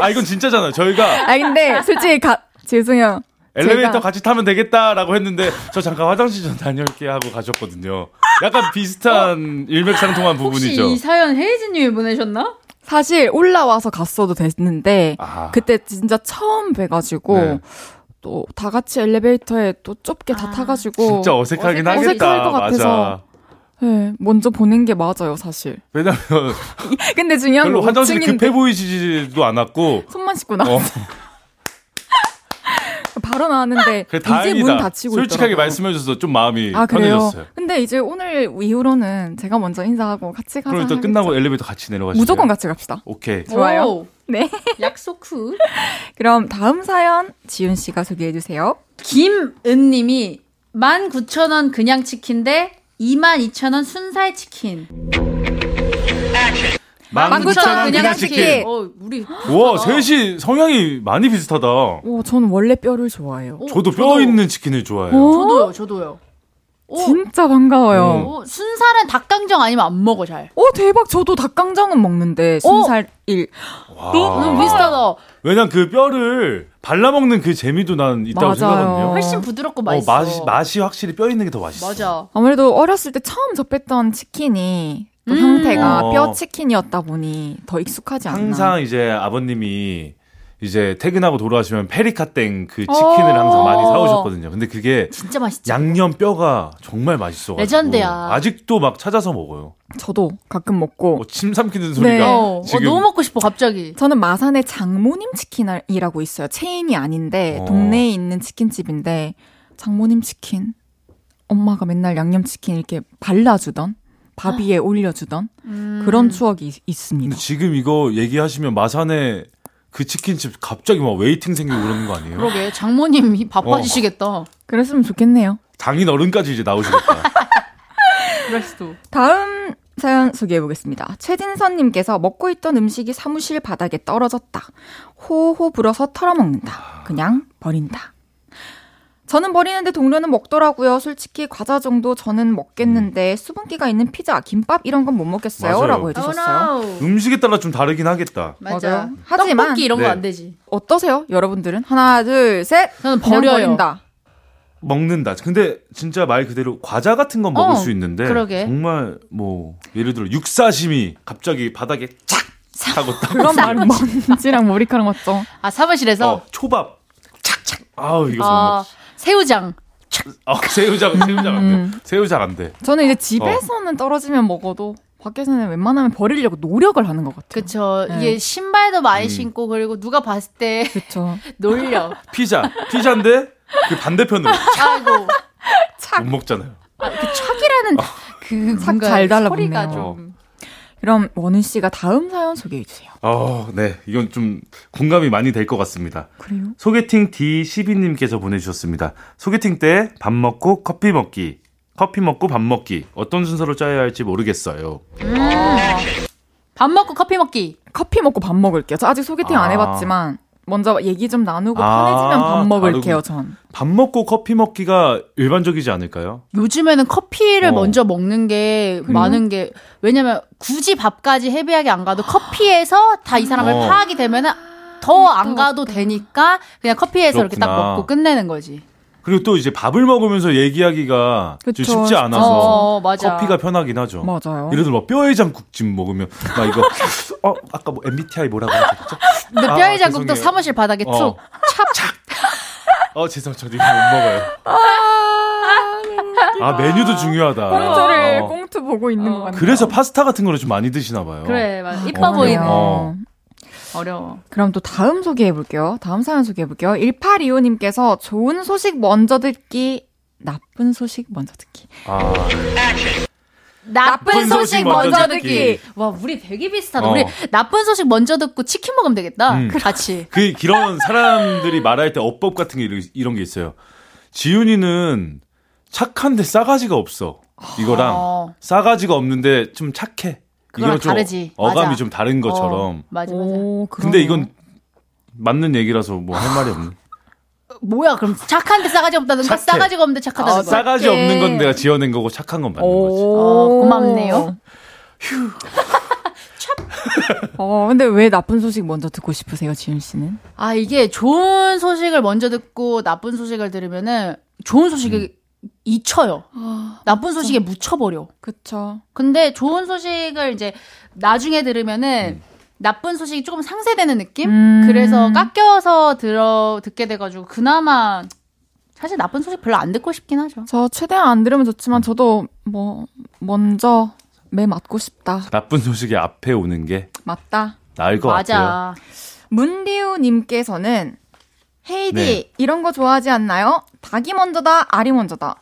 아 이건 진짜잖아요. 저희가 아, 근데 솔직히 가, 죄송해요. 엘리베이터 제가- 같이 타면 되겠다라고 했는데 저 잠깐 화장실 좀 다녀올게 하고 가셨거든요. 약간 비슷한 일맥상통한 어? 혹시 부분이죠. 이 사연 헤이즈님이 보내셨나? 사실 올라와서 갔어도 됐는데, 아. 그때 진짜 처음 뵈가지고, 네. 또다 같이 엘리베이터에 또 좁게 다 아. 타가지고, 진짜 어색하긴 어색할 하겠다. 것 같아서. 맞아. 네, 먼저 보낸 게 맞아요, 사실. 왜냐면 근데 중요한 별로 건 화장실 5층인데 급해 보이지도 않았고 손만 씻고 나. 어, 바로 나왔는데 그래 이제 문 다행이다. 닫히고 솔직하게 있더라고요. 말씀해줘서 좀 마음이 아 그래요? 편해졌어요. 근데 이제 오늘 이후로는 제가 먼저 인사하고 같이 가자. 그럼 또. 끝나고 엘리베이터 같이 내려가시죠. 무조건 같이 갑시다. 오케이. 좋아요. 오, 네. 약속 후. 그럼 다음 사연 지윤 씨가 소개해 주세요. 김은 님이 19,000원 그냥 치킨 대 22,000원 순살 치킨. 19,000원 그냥 치킨. 어, 우리 우와, 셋이 성향이 많이 비슷하다. 오, 저는 원래 뼈를 좋아해요. 어, 저도 뼈 있는 치킨을 좋아해요. 어? 저도요, 저도요. 오, 진짜 반가워요. 오, 순살은 닭강정 아니면 안 먹어 잘. 오, 대박. 저도 닭강정은 먹는데 순살 일. 와. 너무 비슷하다. 왜냐면 그 뼈를 발라 먹는 그 재미도 난 있다고 맞아요. 생각하거든요. 훨씬 부드럽고 어, 맛있어. 맛이, 맛이 확실히 뼈 있는 게 더 맛있어. 맞아. 아무래도 어렸을 때 처음 접했던 치킨이 또 음. 형태가 어. 뼈 치킨이었다 보니 더 익숙하지 않나. 항상 이제 아버님이 이제 퇴근하고 돌아가시면 페리카땡 그 치킨을 어. 항상 많이 사오셨거든요. 근데 그게 진짜 맛있지. 양념 뼈가 정말 맛있어. 레전드야. 아직도 막 찾아서 먹어요. 저도 가끔 먹고 뭐침 삼키는 소리가 네. 어, 어, 지금 너무 먹고 싶어 갑자기. 저는 마산에 장모님 치킨이라고 있어요. 체인이 아닌데 어. 동네에 있는 치킨집인데 장모님 치킨 엄마가 맨날 양념치킨 이렇게 발라주던 밥 위에 올려주던 음. 그런 추억이 있- 있습니다. 근데 지금 이거 얘기하시면 마산에 그 치킨집 갑자기 막 waiting 생기고 그러는 거 아니에요? 그러게 장모님이 바빠지시겠다. 그랬으면 좋겠네요. 장인 어른까지 이제 나오시겠다. 그럴 수도. 다음 사연 소개해 보겠습니다. 최진선님께서 먹고 있던 음식이 사무실 바닥에 떨어졌다. 호호 불어서 털어먹는다. 그냥 버린다. 저는 버리는데 동료는 먹더라고요. 솔직히 과자 정도 저는 먹겠는데 수분기가 있는 피자, 김밥 이런 건 못 먹겠어요. 맞아요. 라고 해주셨어요. Oh, no. 음식에 따라 좀 다르긴 하겠다. 맞아. 맞아 요. 하지만- 떡볶이 이런 네. 거안 되지. 어떠세요? 여러분들은? 하나, 둘, 셋. 저는 버려요. 버린다. 먹는다. 근데 진짜 말 그대로 과자 같은 건 먹을 어, 수 있는데 그러게. 정말 뭐 예를 들어 육사심이 갑자기 바닥에 착 하고 딱 그런 말 먼지랑 머리카락 맞죠? 아 사무실에서 어, 초밥 착착 아우 이거 못 아, 먹. 새우장. 어, 새우장 새우장 안 음. 돼. 새우장 안 돼. 저는 이제 집에서는 떨어지면 먹어도 밖에서는 웬만하면 버리려고 노력을 하는 것 같아요. 그쵸. 네. 이게 신발도 많이 음. 신고 그리고 누가 봤을 때 그쵸. 놀려. 피자 피자인데 그 반대편으로 아이고. 못 먹잖아요. 아, 그 촥이라는 그착 뭔가 잘 달라붙네요. 소리가 어. 좀. 그럼 원은 씨가 다음 사연 소개해 주세요. 어, 네. 이건 좀 공감이 많이 될 것 같습니다. 그래요? 소개팅 D12님께서 보내주셨습니다. 소개팅 때 밥 먹고 커피 먹기. 커피 먹고 밥 먹기. 어떤 순서로 짜야 할지 모르겠어요. 밥 먹고 커피 먹기. 커피 먹고 밥 먹을게요. 저 아직 소개팅 안 아. 해봤지만 먼저 얘기 좀 나누고 아, 편해지면 밥 먹을게요. 다르군. 전. 밥 먹고 커피 먹기가 일반적이지 않을까요? 요즘에는 커피를 어. 먼저 먹는 게 그래요? 많은 게 왜냐면 굳이 밥까지 헤비하게 안 가도 커피에서 다 이 사람을 어. 파악이 되면은 더 안 가도 되니까 그냥 커피에서 이렇게 딱 그렇구나. 먹고 끝내는 거지. 그리고 또 이제 밥을 먹으면서 얘기하기가 좀 그쵸, 쉽지 않아서 어, 맞아. 커피가 편하긴 하죠. 맞아요. 예를 들어 뭐 뼈해장국집 먹으면 나 이거 어 아까 뭐 MBTI 뭐라고 하셨죠? 근데 아, 뼈의 자국도 죄송해요. 사무실 바닥에 어. 툭. 어 죄송 저도 이거 못 먹어요. 아 메뉴도 중요하다. 꽁트를 어. 꽁트 보고 있는 어. 것 같아요. 그래서 파스타 같은 거를 좀 많이 드시나 봐요. 그래, 맞아. 이뻐 어. 보이네. 어. 어려워. 그럼 또 다음 소개해 볼게요. 다음 사연 소개해 볼게요. 1825님께서 좋은 소식 먼저 듣기, 나쁜 소식 먼저 듣기. 아. 나쁜 소식 소식 먼저 먼저 듣기. 듣기. 와, 우리 되게 비슷하다. 어. 우리 나쁜 소식 먼저 듣고 치킨 먹으면 되겠다. 음. 같이. 그 그런 사람들이 말할 때 어법 같은 게 이런- 이런 게 있어요. 지훈이는 착한데 싸가지가 없어. 이거랑 어. 싸가지가 없는데 좀 착해. 이거는 좀 다르지. 어감이 맞아. 좀 다른 것처럼. 어, 맞아, 맞아. 오, 근데. 이건 맞는 얘기라서 뭐 할 말이 없네. 뭐야, 그럼 착한데 싸가지 없다는 거? 싸가지가 없는데 착하다는 거? 싸가지 없는 건 내가 지어낸 거고 착한 건 맞는 거지. 어, 고맙네요. 어, 근데 왜 나쁜 소식 먼저 듣고 싶으세요, 지윤 씨는? 아, 이게 좋은 소식을 먼저 듣고 나쁜 소식을 들으면은 좋은 소식이 잊혀요. 나쁜 소식에 묻혀버려. 그쵸. 근데 좋은 소식을 이제 나중에 들으면은 나쁜 소식이 조금 상쇄되는 느낌? 음. 그래서 깎여서 들어, 듣게 돼가지고 그나마 사실 나쁜 소식 별로 안 듣고 싶긴 하죠. 저 최대한 안 들으면 좋지만 저도 뭐 먼저 매 맞고 싶다. 나쁜 소식이 앞에 오는 게 맞다. 나을 것 같아요. 맞아. 문디우 님께서는 헤이디 네. 이런 거 좋아하지 않나요? 닭이 먼저다, 알이 먼저다.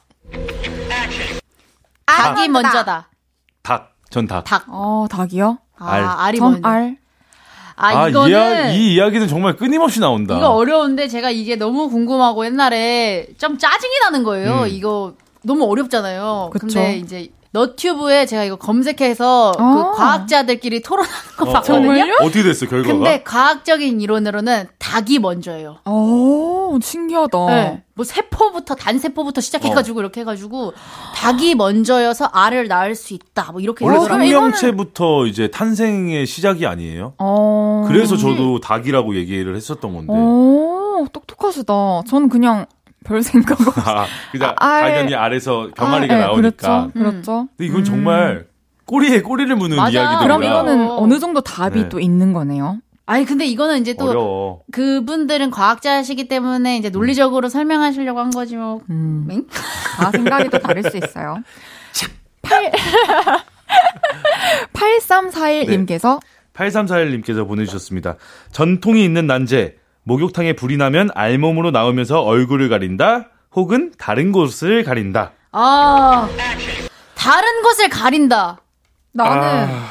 닭이 먼저다. 닭, 전 닭. 닭. 어, 닭이요? 아, 알. 알이 전 먼저. 알. 아, 아, 이거는 이야, 이 이야기는 정말 끊임없이 나온다. 이거 어려운데 제가 이게 너무 궁금하고 옛날에 좀 짜증이 나는 거예요. 음. 이거 너무 어렵잖아요. 그쵸. 근데 이제 너튜브에 제가 이거 검색해서 아. 그 과학자들끼리 토론하는 거 어, 봤거든요. 어, 어떻게 됐어, 결과가? 근데 과학적인 이론으로는 닭이 먼저예요. 오, 신기하다. 네. 뭐 세포부터 단세포부터 어. 시작해가지고 이렇게 해가지고 닭이 먼저여서 알을 낳을 수 있다. 뭐 이렇게 원래 어. 생명체부터 이제 탄생의 시작이 아니에요? 어. 그래서 저도 닭이라고 얘기를 했었던 건데. 오, 똑똑하시다. 전 그냥 별 생각 없어. 아, 그냥 아, 알. 당연히 알에서 병아리가 아, 네, 나오니까. 그렇죠. 그렇죠. 근데 이건 정말 꼬리에 꼬리를 무는. 이야기들이라 그럼 이거는 어. 어느 정도 답이 네. 또 있는 거네요. 아니 근데 이거는 이제 또 어려워. 그분들은 과학자시기 때문에 이제 논리적으로 설명하시려고 한 거지 뭐. 음. 응? 다 생각이 또 다를 수 있어요. 8 8341님께서 8341님께서 보내주셨습니다. 전통이 있는 난제. 목욕탕에 불이 나면 알몸으로 나오면서 얼굴을 가린다. 혹은 다른 곳을 가린다. 아 다른 것을 가린다. 나는 아,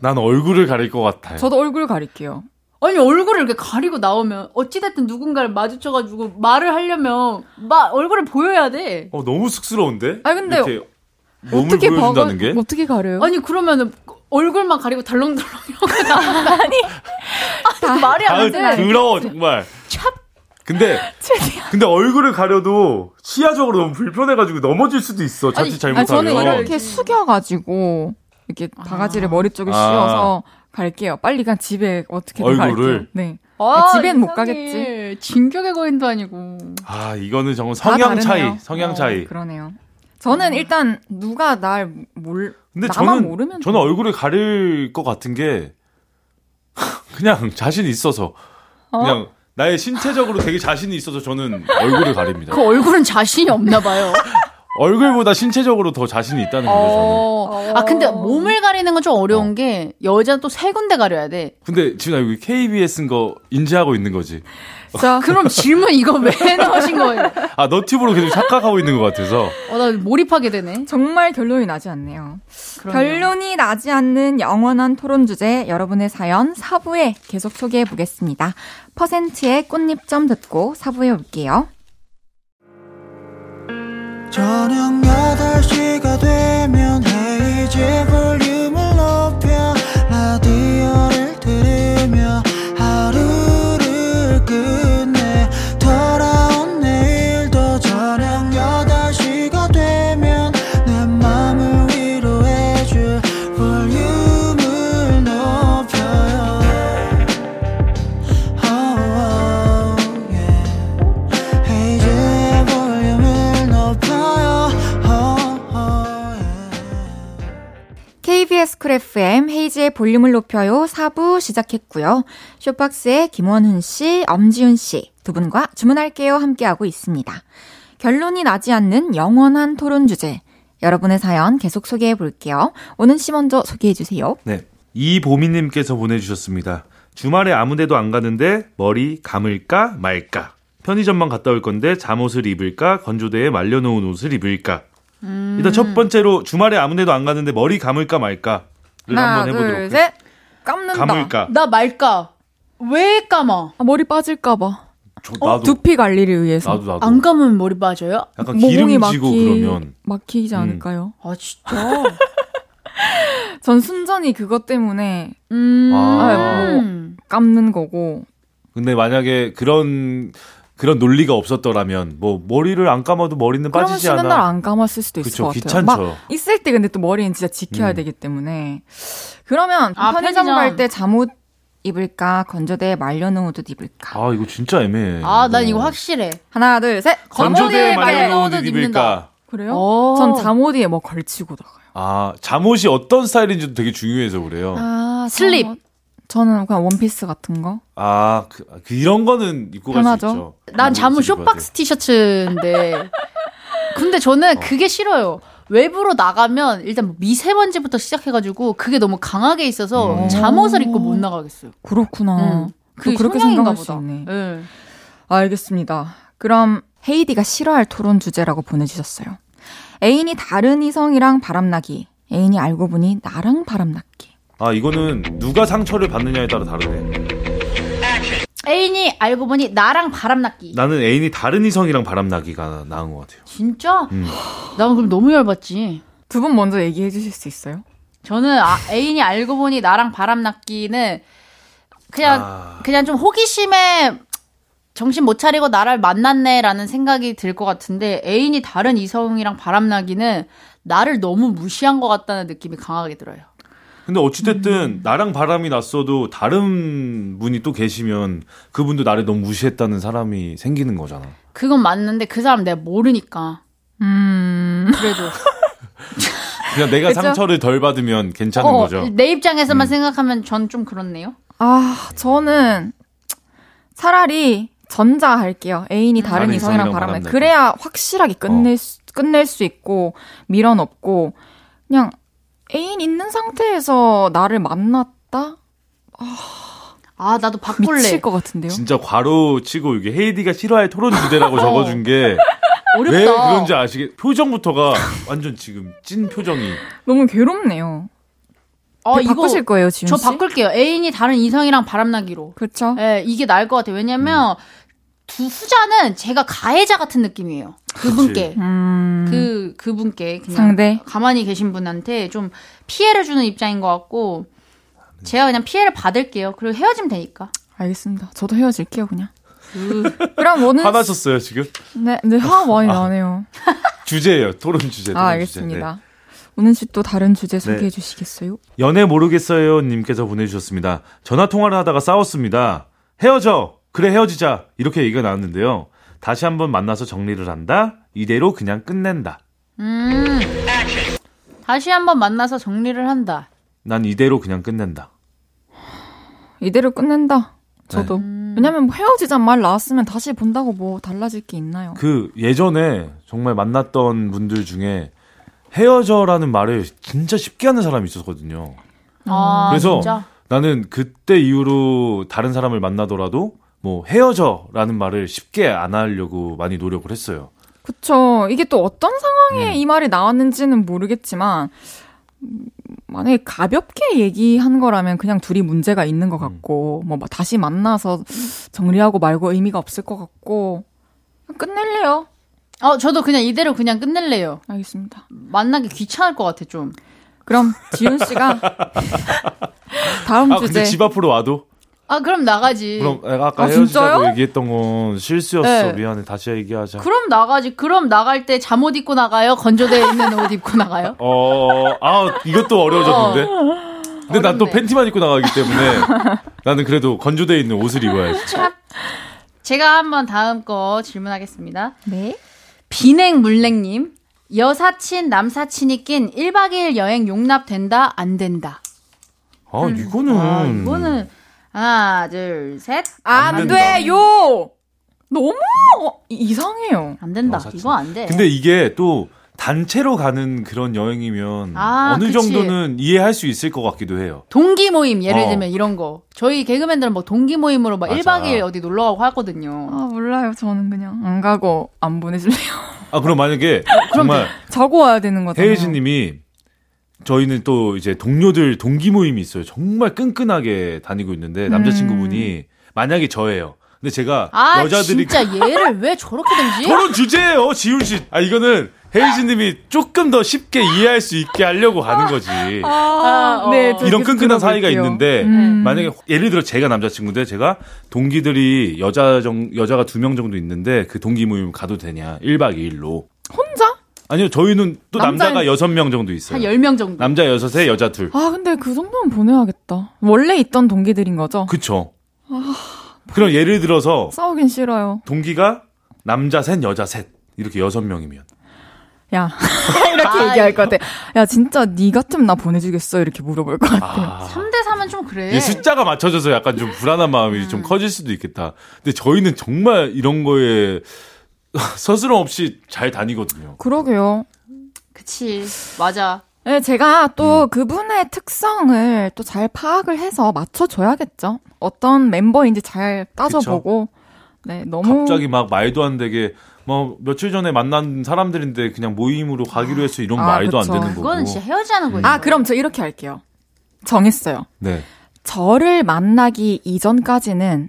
난 얼굴을 가릴 것 같아요. 저도 얼굴 가릴게요. 아니 얼굴을 이렇게 가리고 나오면 어찌됐든 누군가를 마주쳐가지고 말을 하려면 마 얼굴을 보여야 돼. 어, 너무 쑥스러운데? 아니, 근데 이렇게 몸을 어떻게 게? 어떻게 가려요? 아니 그러면은 얼굴만 가리고 덜렁덜렁 이러고 나. 아니 아니 말이 안 돼. 더러워, 정말. 근데, 근데 얼굴을 가려도 시야적으로 너무 불편해가지고 넘어질 수도 있어. 자칫 잘못하면. 저는 이렇게 숙여가지고 이렇게 바가지를 머리 쪽에 아. 씌워서 갈게요. 빨리 그냥 집에 어떻게든 얼굴을? 갈게요. 네. 아, 집엔 못. 가겠지. 진격의 거인도 아니고. 아, 이거는 정말 다 성향 차이. 성향 어, 차이. 그러네요. 저는 일단 누가 날 몰, 근데 저는, 저는 얼굴을 가릴 것 같은 게, 그냥 자신 있어서. 그냥 나의 신체적으로 되게 자신이 있어서 저는 얼굴을 가립니다. 그 얼굴은 자신이 없나 봐요. 얼굴보다 신체적으로 더 자신이 있다는 거죠, 저는. 어. 아 근데 몸을 가리는 건 좀 어려운 게 여자는 또 세 군데 가려야 돼. 근데 지금 나 여기 KBS인 거 인지하고 있는 거지. 자, 그럼 질문 이거 왜 넣으신 거예요? 아, 너튜브로 계속 착각하고 있는 것 같아서. 어, 나 몰입하게 되네. 정말 결론이 나지 않네요. 그러네요. 결론이 나지 않는 영원한 토론 주제 여러분의 사연 4부에 계속 소개해 보겠습니다. 퍼센트의 꽃잎점 듣고 4부에 올게요. 저녁 8시가 되면 헤이즈 볼륨을 볼륨을 높여요 4부 시작했고요. 쇼박스의 김원훈 씨, 엄지훈 씨 두 분과 주문할게요 함께하고 있습니다. 결론이 나지 않는 영원한 토론 주제. 여러분의 사연 계속 소개해 볼게요. 오는 씨 먼저 소개해 주세요. 네. 이보미님께서 보내주셨습니다. 주말에 아무 데도 안 가는데 머리 감을까 말까. 편의점만 갔다 올 건데 잠옷을 입을까 건조대에 말려놓은 옷을 입을까. 일단 첫 번째로 주말에 아무 데도 안 가는데 머리 감을까 말까를 하나, 한번 해보도록 둘, 셋. 감는다. 감을까? 나 말까? 왜 감아? 아, 머리 빠질까봐. 저, 나도 두피 관리를 위해서. 나도 나도 안 감으면 머리 빠져요? 약간 모공이 기름지고 막히, 그러면 막히지 음. 않을까요? 아 진짜? 전 순전히 그것 때문에 음. 아, 뭐. 감는 거고. 근데 만약에 그런 그런 논리가 없었더라면 뭐 머리를 안 감아도 머리는 그러면 빠지지 쉬는 않아. 날안 감았을 수도 있을 그쵸, 것 같아요. 귀찮죠. 막 있을 때 근데 또 머리는 진짜 지켜야 음. 되기 때문에. 그러면 아, 편의점 편의점. 갈 때 잠옷 입을까? 건조대에 말려놓은 옷 입을까? 아 이거 진짜 애매해. 아, 난 이거 뭐. 확실해. 하나, 둘, 셋. 건조대에 말려놓은 옷 입을까? 그래요? 오. 전 잠옷 위에 뭐 걸치고 나가요. 아 잠옷이 어떤 스타일인지도 되게 중요해서 그래요. 아, 슬립. 저는 그냥 원피스 같은 거. 아, 그, 그 이런 거는 입고 갈수 편하죠. 있죠. 난 잠옷 입어야 쇼박스 티셔츠인데. 근데 저는 그게 싫어요. 외부로 나가면 일단 뭐 미세먼지부터 시작해가지고 그게 너무 강하게 있어서 음. 잠옷을 입고 못 나가겠어요. 그렇구나. 응. 또 그렇게 생각할 수 보다. 있네. 예. 알겠습니다. 그럼 헤이디가 싫어할 토론 주제라고 보내주셨어요. 애인이 다른 이성이랑 바람나기. 애인이 알고 보니 나랑 바람나기. 아 이거는 누가 상처를 받느냐에 따라 다르네. 애인이 알고 보니 나랑 바람났기. 나는 애인이 다른 이성이랑 바람나기가 나은 것 같아요. 진짜? 음. 난 그럼 너무 열받지. 두 분 먼저 얘기해 주실 수 있어요? 저는 아, 애인이 알고 보니 나랑 바람났기는 그냥 아. 그냥 좀 호기심에 정신 못 차리고 나를 만났네라는 생각이 들 것 같은데 애인이 다른 이성이랑 바람나기는 나를 너무 무시한 것 같다는 느낌이 강하게 들어요. 근데 어찌됐든 음. 나랑 바람이 났어도 다른 분이 또 계시면 그분도 나를 너무 무시했다는 사람이 생기는 거잖아. 그건 맞는데 그 사람 내가 모르니까 음. 그래도 그냥 내가 그쵸? 상처를 덜 받으면 괜찮은 어, 거죠. 내 입장에서만 음. 생각하면 전 좀 그렇네요. 아, 저는 차라리 전자 할게요. 애인이 다른 다른 이성이랑. 바람나기. 그래야 확실하게 끝낼 수, 끝낼 수 있고 밀어넣고 그냥 애인 있는 상태에서 나를 만났다? 아 나도 바꿀래. 미칠 것 같은데요. 진짜 괄호 치고 이게 헤이디가 싫어할 토론 주제라고 적어준 게 왜 어렵다. 그런지 아시겠? 표정부터가 완전 지금 찐 표정이. 너무 괴롭네요. 어, 이거 바꾸실 거예요, 지훈 저 씨? 바꿀게요. 애인이 다른 이성이랑 바람나기로. 그렇죠. 예, 이게 나을 것 같아요. 왜냐면 두 후자는 제가 가해자 같은 느낌이에요. 그분께. 음. 그 그분께 그냥 상대? 가만히 계신 분한테 좀 피해를 주는 입장인 것 같고 제가 그냥 피해를 받을게요. 그리고 헤어지면 되니까. 알겠습니다. 저도 헤어질게요, 그냥. 그럼 오늘 화나셨어요 지금? 네, 네, 화가 많이 나네요. 주제예요. 토론 주제. 토론 아, 주제. 알겠습니다. 오는 씨또 다른 주제 소개해 네. 주시겠어요? 네. 연애 모르겠어요 님께서 보내주셨습니다. 전화 통화를 하다가 싸웠습니다. 헤어져. 그래 헤어지자. 이렇게 얘기가 나왔는데요. 다시 한번 만나서 정리를 한다. 이대로 그냥 끝낸다. 음. 다시 한번 만나서 정리를 한다. 난 이대로 그냥 끝낸다. 이대로 끝낸다. 저도. 음. 왜냐면 뭐 헤어지자 말 나왔으면 다시 본다고 뭐 달라질 게 있나요? 그 예전에 정말 만났던 분들 중에 헤어져라는 말을 진짜 쉽게 하는 사람이 있었거든요. 아, 그래서 진짜? 나는 그때 이후로 다른 사람을 만나더라도 뭐 헤어져라는 말을 쉽게 안 하려고 많이 노력을 했어요. 그쵸. 이게 또 어떤 상황에 음. 이 말이 나왔는지는 모르겠지만, 음, 만약에 가볍게 얘기한 거라면 그냥 둘이 문제가 있는 것 음. 같고, 뭐 다시 만나서 정리하고 말고 의미가 없을 것 같고, 끝낼래요. 어, 저도 그냥 이대로 그냥 끝낼래요. 알겠습니다. 만나기 귀찮을 것 같아, 좀. 그럼 지윤 씨가 다음 아 주제 근데 집 앞으로 와도 아, 그럼 나가지. 그럼 아까 아, 헤어지자고 진짜요? 얘기했던 건 실수였어 네. 미안해 다시 얘기하자. 그럼 나가지. 그럼 나갈 때 잠옷 입고 나가요? 건조대에 있는 옷 입고 나가요? 어, 아, 이것도 어려워졌는데? 근데 난 또. 팬티만 입고 나가기 때문에 나는 그래도 건조대에 있는 옷을 입어야지. 제가 한번 다음 거 질문하겠습니다. 네. 비냉 물냉님. 여사친, 남사친이 낀 1박 2일 여행 용납된다, 안 된다. 아, 이거는. 아, 이거는, 하나, 둘, 셋. 안, 된다. 돼요! 너무 이상해요. 안 된다. 여사친. 이거 안 돼. 근데 이게 또 단체로 가는 그런 여행이면 아, 어느 그치. 정도는 이해할 수 있을 것 같기도 해요. 동기 모임, 예를 어. 들면 이런 거. 저희 개그맨들은 뭐 동기 모임으로 막 맞아. 1박 2일 어디 놀러 가고 하거든요. 아, 몰라요. 저는 그냥 안 가고 안 보내줄래요. 아 그럼 만약에 정말 자고 와야 되는 거잖아요. 혜혜진님이 저희는 또 이제 동료들 동기 모임이 있어요. 정말 끈끈하게 다니고 있는데 남자친구분이 만약에 저예요. 근데 제가 아 여자들이 진짜 얘를 왜 저렇게 든지? 저런 주제예요, 지훈 씨. 아 이거는 혜희진님이 조금 더 쉽게 이해할 수 있게 하려고 가는 거지. 아, 어. 네, 저 이런 끈끈한 사이가 들어볼게요. 있는데 음. 만약에 예를 들어 제가 남자친구인데 제가 동기들이 여자 정 여자가 두 명 정도 있는데 그 동기 모임 가도 되냐 1박 2일로 혼자? 아니요 저희는 또 남자는- 남자 가 여섯 명 정도 있어요 한 10명 정도. 남자 여섯에 여자 둘 아, 근데 그 정도는 보내야겠다. 원래 있던 동기들인 거죠? 그쵸 그럼 예를 들어서 싸우긴 싫어요. 동기가 남자 셋 여자 셋 이렇게 여섯 명이면 야. 이렇게 얘기할 것 같아. 야, 진짜 니 같으면 나 보내주겠어? 이렇게 물어볼 것 같아. 아. 3대 3은 좀 그래. 숫자가 맞춰져서 약간 좀 불안한 마음이 음. 좀 커질 수도 있겠다. 근데 저희는 정말 이런 거에 서스럼 없이 잘 다니거든요. 그러게요. 그치. 맞아. 네, 제가 또 음. 그분의 특성을 또 잘 파악을 해서 맞춰줘야겠죠. 어떤 멤버인지 잘 따져보고. 네, 너무. 갑자기 막 말도 안 되게 뭐 며칠 전에 만난 사람들인데 그냥 모임으로 가기로 해서 이런 아, 말도 그쵸. 안 되는 거고. 그거는 진짜 헤어지자는 거지. 아, 그럼 저 이렇게 할게요. 정했어요. 네. 저를 만나기 이전까지는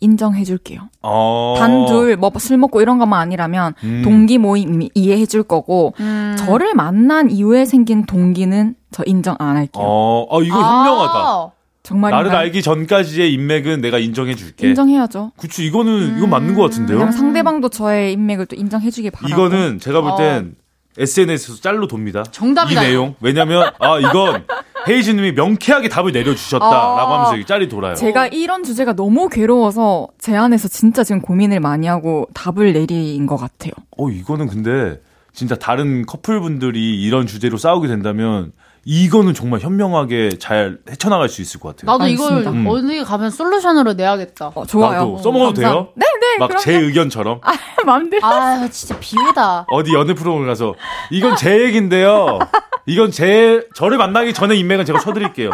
인정해줄게요. 어. 단둘, 뭐 술 먹고 이런 것만 아니라면 음. 동기 모임 이해해줄 거고, 음. 저를 만난 이후에 생긴 동기는 저 인정 안 할게요. 어, 어 이거 현명하다. 아, 정말인가요? 나를 알기 전까지의 인맥은 내가 인정해 줄게. 인정해야죠. 그치 이거는 이건 맞는 것 같은데요. 상대방도 저의 인맥을 또 인정해주길 바라고. 이거는 제가 볼 어. 땐 SNS에서 짤로 돕니다. 정답이다, 이 내용. 왜냐면 아 이건 헤이즈님이 명쾌하게 답을 내려주셨다라고 아. 하면서 이 짤이 돌아요. 제가 이런 주제가 너무 괴로워서 제 안에서 진짜 지금 고민을 많이 하고 답을 내린 것 같아요. 어 이거는 근데 진짜 다른 커플분들이 이런 주제로 싸우게 된다면 이거는 정말 현명하게 잘 헤쳐나갈 수 있을 것 같아요. 나도 이걸. 음. 어디 가면 솔루션으로 내야겠다. 어, 좋아요. 나도 써먹어도 감사- 돼요? 네, 네. 막 제 의견처럼 마음대로. 아, 진짜 비우다. 어디 연애 프로그램 가서 이건 제 얘긴데요. 이건 제 저를 만나기 전에 인맥은 제가 쳐드릴게요.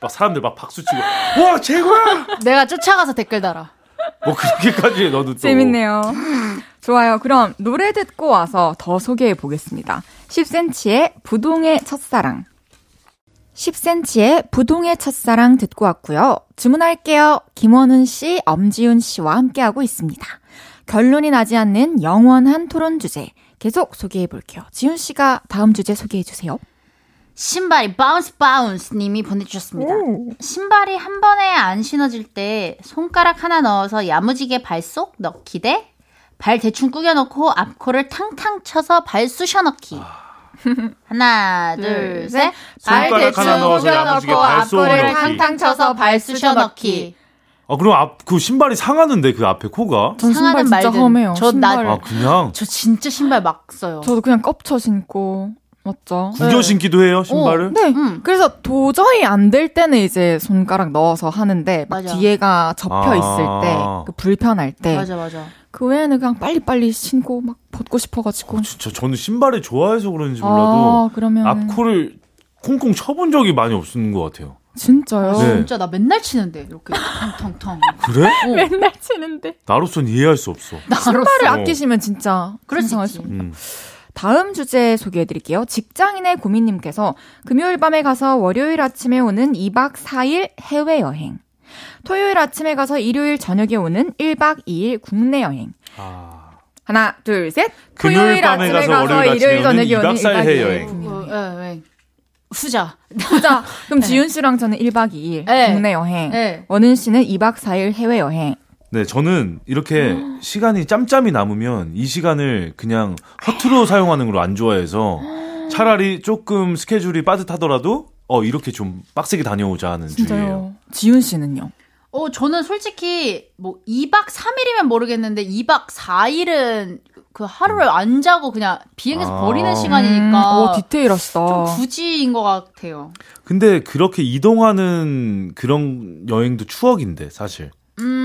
막 사람들 막 박수 치고 와 최고야. 내가 쫓아가서 댓글 달아. 뭐 그렇게까지 해, 너도 또 재밌네요. 좋아요. 그럼 노래 듣고 와서 더 소개해 보겠습니다. 10cm의 부동의 첫사랑. 10cm의 부동의 첫사랑 듣고 왔고요. 주문할게요. 김원훈 씨, 엄지훈 씨와 함께하고 있습니다. 결론이 나지 않는 영원한 토론 주제. 계속 소개해 볼게요. 지훈 씨가 다음 주제 소개해 주세요. 신발이 bounce bounce 님이 보내주셨습니다. 신발이 한 번에 안 신어질 때 손가락 하나 넣어서 야무지게 발 쏙 넣기 대 발 대충 꾸겨놓고 앞코를 탕탕 쳐서 발 쑤셔 넣기. 하나, 둘, 셋. 발 대충 쏘고 앞코를 넣기. 탕탕 쳐서 발 쑤셔 넣기. 아 그럼 앞 그 신발이 상하는데 그 앞에 코가 전 신발 진짜 말든. 험해요. 저 나- 신발. 아 그냥 저 진짜 신발 막 써요. 저도 그냥 껍쳐 신고 맞죠? 구겨 신기도 해요 신발을. 네. 음. 그래서 도저히 안 될 때는 이제 손가락 넣어서 하는데 막 맞아. 뒤에가 접혀 아. 있을 때, 그 불편할 때, 맞아, 맞아. 그 외에는 그냥 빨리빨리 신고 막 벗고 싶어가지고. 진짜 저는 신발을 좋아해서 그런지 몰라도 아, 그러면 앞코를 콩콩 쳐본 적이 많이 없는 것 같아요. 진짜요? 네. 진짜 나 맨날 치는데 이렇게 텅텅텅. 그래? 어, 맨날 치는데. 나로선 이해할 수 없어. 신발을 어. 아끼시면 진짜 그럴 수 상상할 있지. 없- 음. 다음 주제 소개해 드릴게요. 직장인의 고민님께서 금요일 밤에 가서 월요일 아침에 오는 2박 4일 해외여행. 토요일 아침에 가서 일요일 저녁에 오는 1박 2일 국내 여행. 아. 하나, 둘, 셋. 금요일 밤에 가서 월요일 아침에 오는 2박 4일 해외여행. 국내 어, 여행. 예, 예. 후자. 보자. 그럼 지윤 씨랑 저는 1박 2일 네. 국내 여행. 네. 원은 씨는 2박 4일 해외 여행. 네, 저는 이렇게 시간이 짬짬이 남으면 이 시간을 그냥 허투루 사용하는 걸 안 좋아해서 차라리 조금 스케줄이 빠듯하더라도 어 이렇게 좀 빡세게 다녀오자 하는 주의예요. 지윤 씨는요? 어, 저는 솔직히 뭐 2박 3일이면 모르겠는데 2박 4일은 그 하루를 안 자고 그냥 비행기에서 아. 버리는 시간이니까 음, 오, 디테일하시다. 좀 굳이인 것 같아요. 근데 그렇게 이동하는 그런 여행도 추억인데 사실. 음, 해.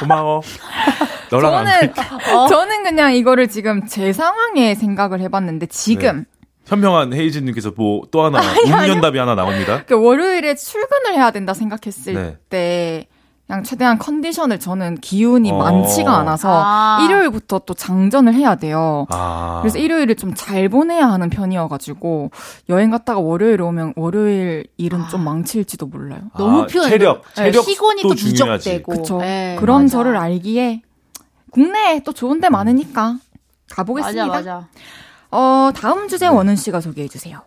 고마워. 너랑 안 저는 할게. 저는 그냥 이거를 지금 제 상황에 생각을 해봤는데 지금 현명한 헤이즈님께서 뭐 또 하나 운명답이 하나 나옵니다. 그 월요일에 출근을 해야 된다 생각했을 네. 때 그냥 최대한 컨디션을 저는 기운이 어. 많지가 않아서 아. 일요일부터 또 장전을 해야 돼요. 아. 그래서 일요일을 좀 잘 보내야 하는 편이어가지고 여행 갔다가 월요일에 오면 월요일 일은 좀 망칠지도 몰라요. 너무 아, 피곤해. 체력, 네, 체력도 피곤이 또 중요하지. 누적되고. 그쵸. 네, 그런 맞아. 저를 알기에 국내에 또 좋은 데 많으니까 가보겠습니다. 맞아, 맞아. 어, 다음 주제 원은 씨가 소개해 주세요.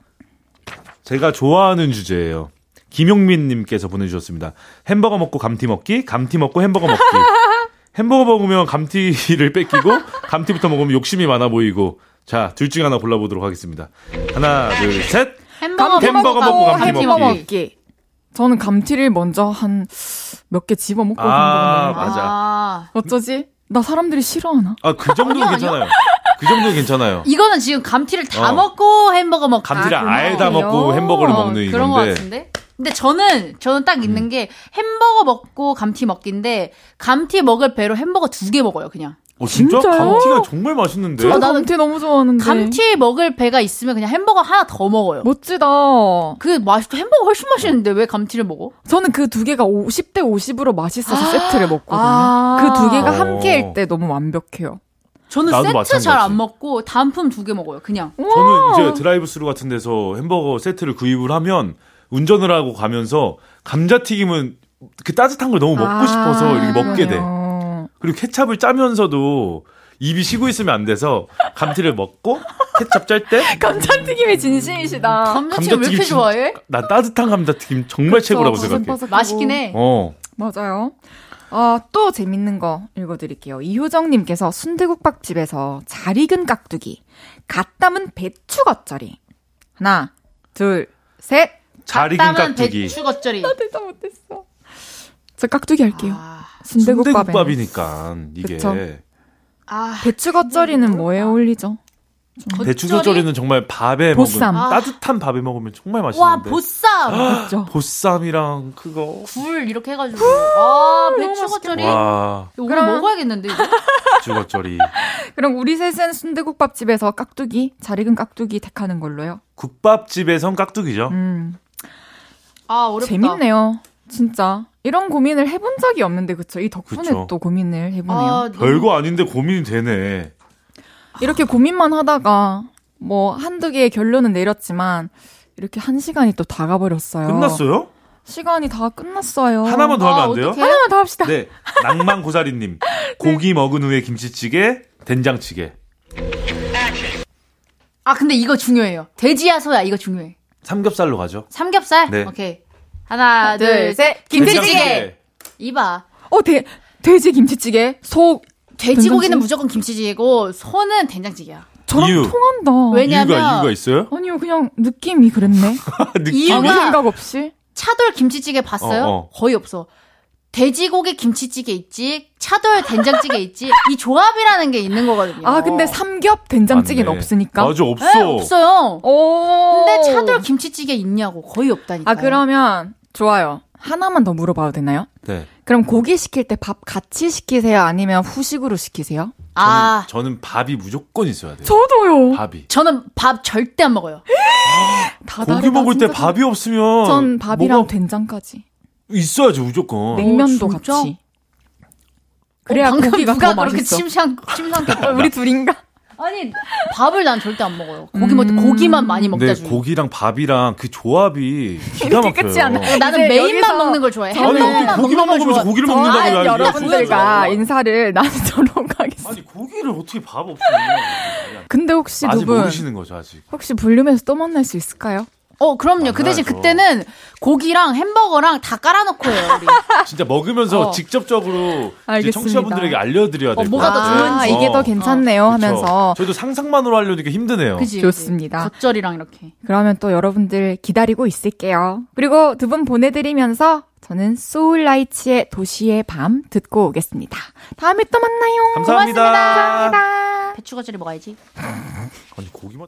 제가 좋아하는 주제예요. 김용민님께서 보내주셨습니다. 햄버거 먹고 감튀 먹기, 감튀 먹고 햄버거 먹기. 햄버거 먹으면 감튀를 뺏기고, 감튀부터 먹으면 욕심이 많아 보이고. 자, 둘 중에 하나 골라보도록 하겠습니다. 하나, 둘, 셋. 햄버거, 햄버거 먹고 감튀 햄버거 먹기. 먹기. 저는 감튀를 먼저 한 몇 개 집어 먹고 아, 맞아. 아, 어쩌지? 나 사람들이 싫어하나? 아, 그 정도는 괜찮아요. 그 정도는 괜찮아요. 이거는 지금 감튀를 다 어. 먹고 햄버거 먹 감튀를 아, 아예 다? 먹고 햄버거를 어, 먹는 그런 거 이건데. 같은데. 근데 저는 저는 딱 있는 게 햄버거 먹고 감튀 먹기인데 감튀 먹을 배로 햄버거 두 개 먹어요 그냥. 어, 진짜? 진짜요? 감튀가 정말 맛있는데? 저 나는 감튀 너무 좋아하는데. 감튀 먹을 배가 있으면 그냥 햄버거 하나 더 먹어요. 멋지다. 그 맛있고 햄버거 훨씬 맛있는데 왜 감튀를 먹어? 저는 그 두 개가 50대 50으로 맛있어서 세트를 먹거든요. 아. 그 두 개가 어. 함께일 때 너무 완벽해요. 저는 세트 잘. 안 먹고 단품 두 개 먹어요 그냥. 저는 이제 드라이브 스루 같은 데서 햄버거 세트를 구입을 하면 운전을 하고 가면서 감자튀김은 그 따뜻한 걸 너무 먹고 싶어서 이렇게 먹게 돼. 그러네요. 그리고 케찹을 짜면서도 입이 쉬고 있으면 안 돼서 감튀를 먹고 케찹 짤때 난 감자튀김이 진심이시다. 감자튀김 왜 이렇게 진- 좋아해? 따뜻한 감자튀김 정말 최고라고 그쵸, 생각해. 바삭바삭하고. 맛있긴 해. 어. 맞아요. 아, 또 재밌는 거 읽어드릴게요. 이효정님께서 순대국밥집에서 잘 익은 깍두기, 갓 담은 배추 겉절이. 하나, 둘, 셋. 잘 익은 땀은 깍두기. 배추 겉절이. 대답 못했어. 저 깍두기 할게요. 아, 순대국밥이니까 이게 그쵸. 아, 배추 겉절이는 뭐에 어울리죠? 배추 겉절이? 겉절이는 정말 밥에 보쌈. 먹으면 아. 따뜻한 밥에 먹으면 정말 와 맛있는데. 보쌈 맞죠? 보쌈이랑 그거. 굴 이렇게 해가지고 아 배추 겉절이 와, 오늘 그럼- 먹어야겠는데? 배추 겉절이. 그럼 우리 셋은 순대국밥집에서 깍두기, 잘 익은 깍두기 택하는 걸로요. 국밥집에선 깍두기죠. 음, 아 어렵다. 재밌네요. 진짜. 이런 고민을 해본 적이 없는데, 그쵸? 이 덕분에 그쵸. 또 고민을 해보네요. 아, 별거 아닌데 고민이 되네. 이렇게 고민만 하다가, 뭐, 한두 개의 결론은 내렸지만, 이렇게 한 시간이 또 다 가버렸어요. 끝났어요? 시간이 다 끝났어요. 하나만 더 하면 안 돼요? 어떡해? 하나만 더 합시다. 네. 낭만 고사리님. 고기 먹은 후에 김치찌개, 된장찌개. 아 근데 이거 중요해요. 돼지야 소야 이거 중요해. 삼겹살로 가죠. 삼겹살. 네. 오케이. 하나 둘, 둘 셋. 김치찌개. 이봐. 어, 돼, 돼지 김치찌개, 소, 돼지고기는 된장찌개? 무조건 김치찌개고 소는 된장찌개야. 저랑 이유. 통한다. 왜냐면 이유가, 이유가 있어요? 아니요, 그냥 느낌이 그랬네. 느낌이? 아무 이유가- 생각 없이. 차돌 김치찌개 봤어요? 어, 어. 거의 없어. 돼지고기 김치찌개 있지, 차돌 된장찌개 있지, 이 조합이라는 게 있는 거거든요. 아, 근데 삼겹 된장찌개는 맞네. 없으니까. 맞아, 없어. 네, 없어요. 오. 근데 차돌 김치찌개 있냐고 거의 없다니까. 아, 그러면, 좋아요. 하나만 더 물어봐도 되나요? 네. 그럼 고기 시킬 때 밥 같이 시키세요? 아니면 후식으로 시키세요? 아, 저는 밥이 무조건 있어야 돼요. 저도요. 밥이. 저는 밥 절대 안 먹어요. 다 고기 다르다, 먹을 때 밥이 없으면 전 밥이랑 뭐가 된장까지. 있어야지 무조건. 냉면도 진짜? 같이. 그래야 어, 고기가 누가 더 그렇게 맛있어. 침상 침상 어, 우리 둘인가? 아니 밥을 난 절대 안 먹어요. 고기 먹을 때 고기만 많이 근데 중. 고기랑 밥이랑 그 조합이 기가 막혀요. 끝이 안 나요. 나는 메인만 여기서 먹는 걸 좋아해. 아니 어떻게 고기만 먹으면서 좋아해. 고기를 먹는다고 해야지. 여러분들과 인사를 나누도록 하겠습니다. 아니 고기를 어떻게 밥 없이. 근데 혹시 아직 두 분, 모르시는 거죠 아직. 혹시 볼륨에서 또 만날 수 있을까요? 어 그럼요. 그 대신 만나야죠. 그때는 고기랑 햄버거랑 다 깔아놓고 해요. 우리. 진짜 먹으면서 어. 직접적으로 이제. 청취자분들에게 알려드려야 될 어, 뭐가 더것 같아요. 아, 좋은지. 이게 더 괜찮네요 그쵸. 하면서. 저희도 상상만으로 하려니까 힘드네요. 그지. 좋습니다. 겉절이랑 이렇게. 그러면 또 여러분들 기다리고 있을게요. 그리고 두 분 보내드리면서 저는 소울라이츠의 도시의 밤 듣고 오겠습니다. 다음에 또 만나요. 감사합니다. 감사합니다. 배추 겉절이 먹어야지. 아니 고기만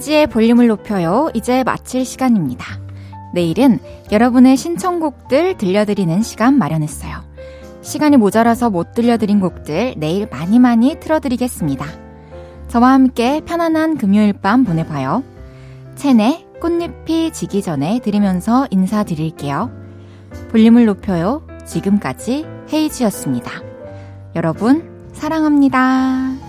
헤이지의 볼륨을 높여요. 이제 마칠 시간입니다. 내일은 여러분의 신청곡들 들려드리는 시간 마련했어요. 시간이 모자라서 못 들려드린 곡들 내일 많이 많이 틀어드리겠습니다. 저와 함께 편안한 금요일 밤 보내봐요. 체내 꽃잎이 지기 전에 들으면서 인사드릴게요. 볼륨을 높여요. 지금까지 헤이지였습니다. 여러분, 사랑합니다.